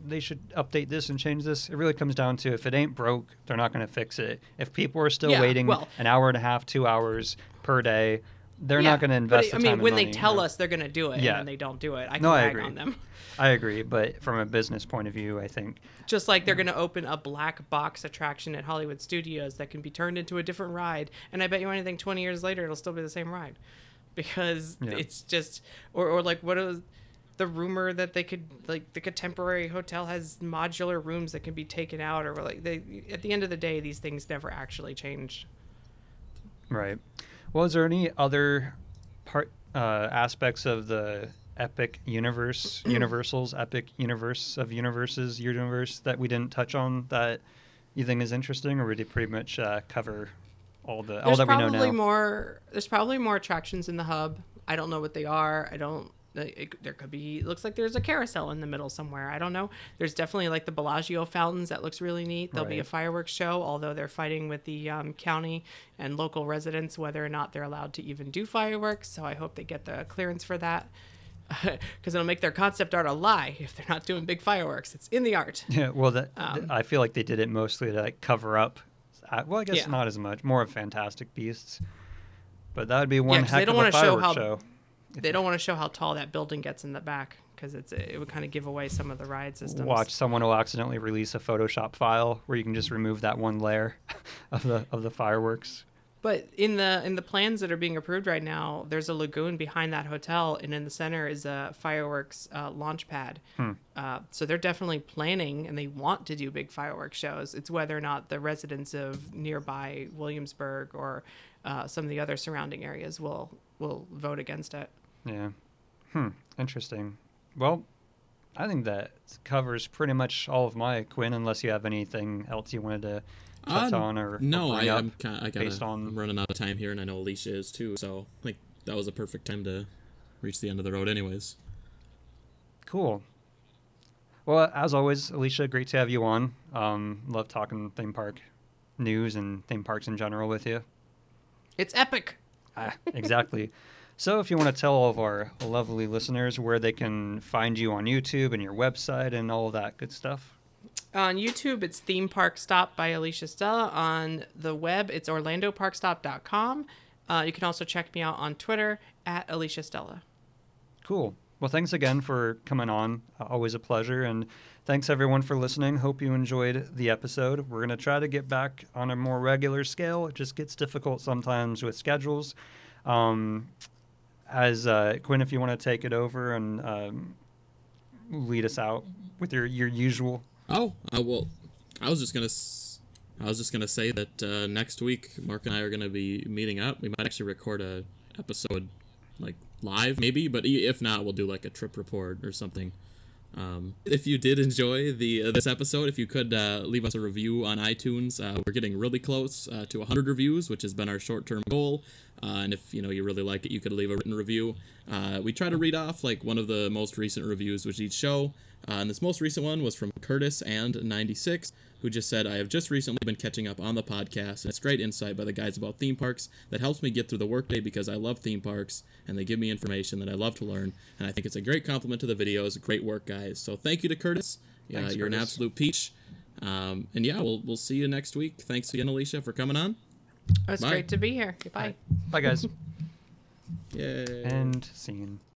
they should update this and change this. It really comes down to if it ain't broke, they're not going to fix it. If people are still Yeah, waiting well- an hour and a half, two hours per day, they're Yeah, not going to invest. But, the I mean, when they tell know. us they're going to do it, Yeah. and then they don't do it, I can No, I agree. on them. I agree, but from a business point of view, I think Just like they're going to open a black box attraction at Hollywood Studios that can be turned into a different ride, and I bet you anything, twenty years later, it'll still be the same ride, because Yeah. it's just, or or like what is the rumor that they could like the contemporary hotel has modular rooms that can be taken out, or like they at the end of the day, these things never actually change. Right. Well, is there any other part uh, aspects of the epic universe, [CLEARS THROAT] Universal's epic universe of universes universe that we didn't touch on that you think is interesting, or did it pretty much uh, cover all the all that we know now probably now? more. There's probably more attractions in the hub. I don't know what they are. I don't. It, there could be. It looks like there's a carousel in the middle somewhere. I don't know. There's definitely like the Bellagio fountains. That looks really neat. There'll be a fireworks show, although they're fighting with the um, county and local residents whether or not they're allowed to even do fireworks. So I hope they get the clearance for that. [LAUGHS] Because it'll make their concept art a lie if they're not doing big fireworks. It's in the art. [LAUGHS] Yeah. Well, that Um, I feel like they did it mostly to like cover up. uh, Well, I guess Yeah. not as much. More of Fantastic Beasts, but that would be one they heck don't of a wanna show fireworks how- show. They don't want to show how tall that building gets in the back because it's it would kind of give away some of the ride systems. Watch someone will accidentally release a Photoshop file where you can just remove that one layer [LAUGHS] of the of the fireworks. But in the in the plans that are being approved right now, there's a lagoon behind that hotel, and in the center is a fireworks uh, launch pad. Hmm. Uh, so they're definitely planning, and they want to do big fireworks shows. It's whether or not the residents of nearby Williamsburg or uh, some of the other surrounding areas will will vote against it. Yeah. Hmm. Interesting. Well, I think that covers pretty much all of my Quinn, unless you have anything else you wanted to touch Uh, on or or no, bring I, up I'm kind I gotta, based on I'm running out of time here, and I know Alicia is too. So I think that was a perfect time to reach the end of the road, anyways. Cool. Well, as always, Alicia, great to have you on. Um, love talking theme park news and theme parks in general with you. It's epic. Ah, exactly. [LAUGHS] So, if you want to tell all of our lovely listeners where they can find you on YouTube and your website and all of that good stuff. On YouTube, it's Theme Park Stop by Alicia Stella. On the web, it's OrlandoParkStop.com. Uh, you can also check me out on Twitter at Alicia Stella. Cool. Well, thanks again for coming on. Uh, always a pleasure. And thanks everyone for listening. Hope you enjoyed the episode. We're going to try to get back on a more regular scale. It just gets difficult sometimes with schedules. Um, as uh, Quinn, if you want to take it over and um, lead us out with your, your usual. Oh, uh, well, I was just gonna, I was just gonna say that uh, next week Mark and I are gonna be meeting up. We might actually record a episode like live, maybe, but if not, we'll do like a trip report or something. Um, if you did enjoy the uh, this episode, if you could uh, leave us a review on iTunes, uh, we're getting really close uh, to 100 reviews, which has been our short-term goal. Uh, and if you know you really like it, you could leave a written review. Uh, we try to read off like one of the most recent reviews with each show. Uh, and this most recent one was from Curtis and 96, who just said, I have just recently been catching up on the podcast, and it's great insight by the guys about theme parks that helps me get through the workday because I love theme parks, and they give me information that I love to learn, and I think it's a great compliment to the videos. Great work, guys. So thank you to Curtis. Yeah, Thanks, you're an absolute peach. Um, and yeah, we'll, we'll see you next week. Thanks again, Alicia, for coming on. It's Bye. great to be here. Goodbye. Bye, guys. [LAUGHS] Yay. and scene.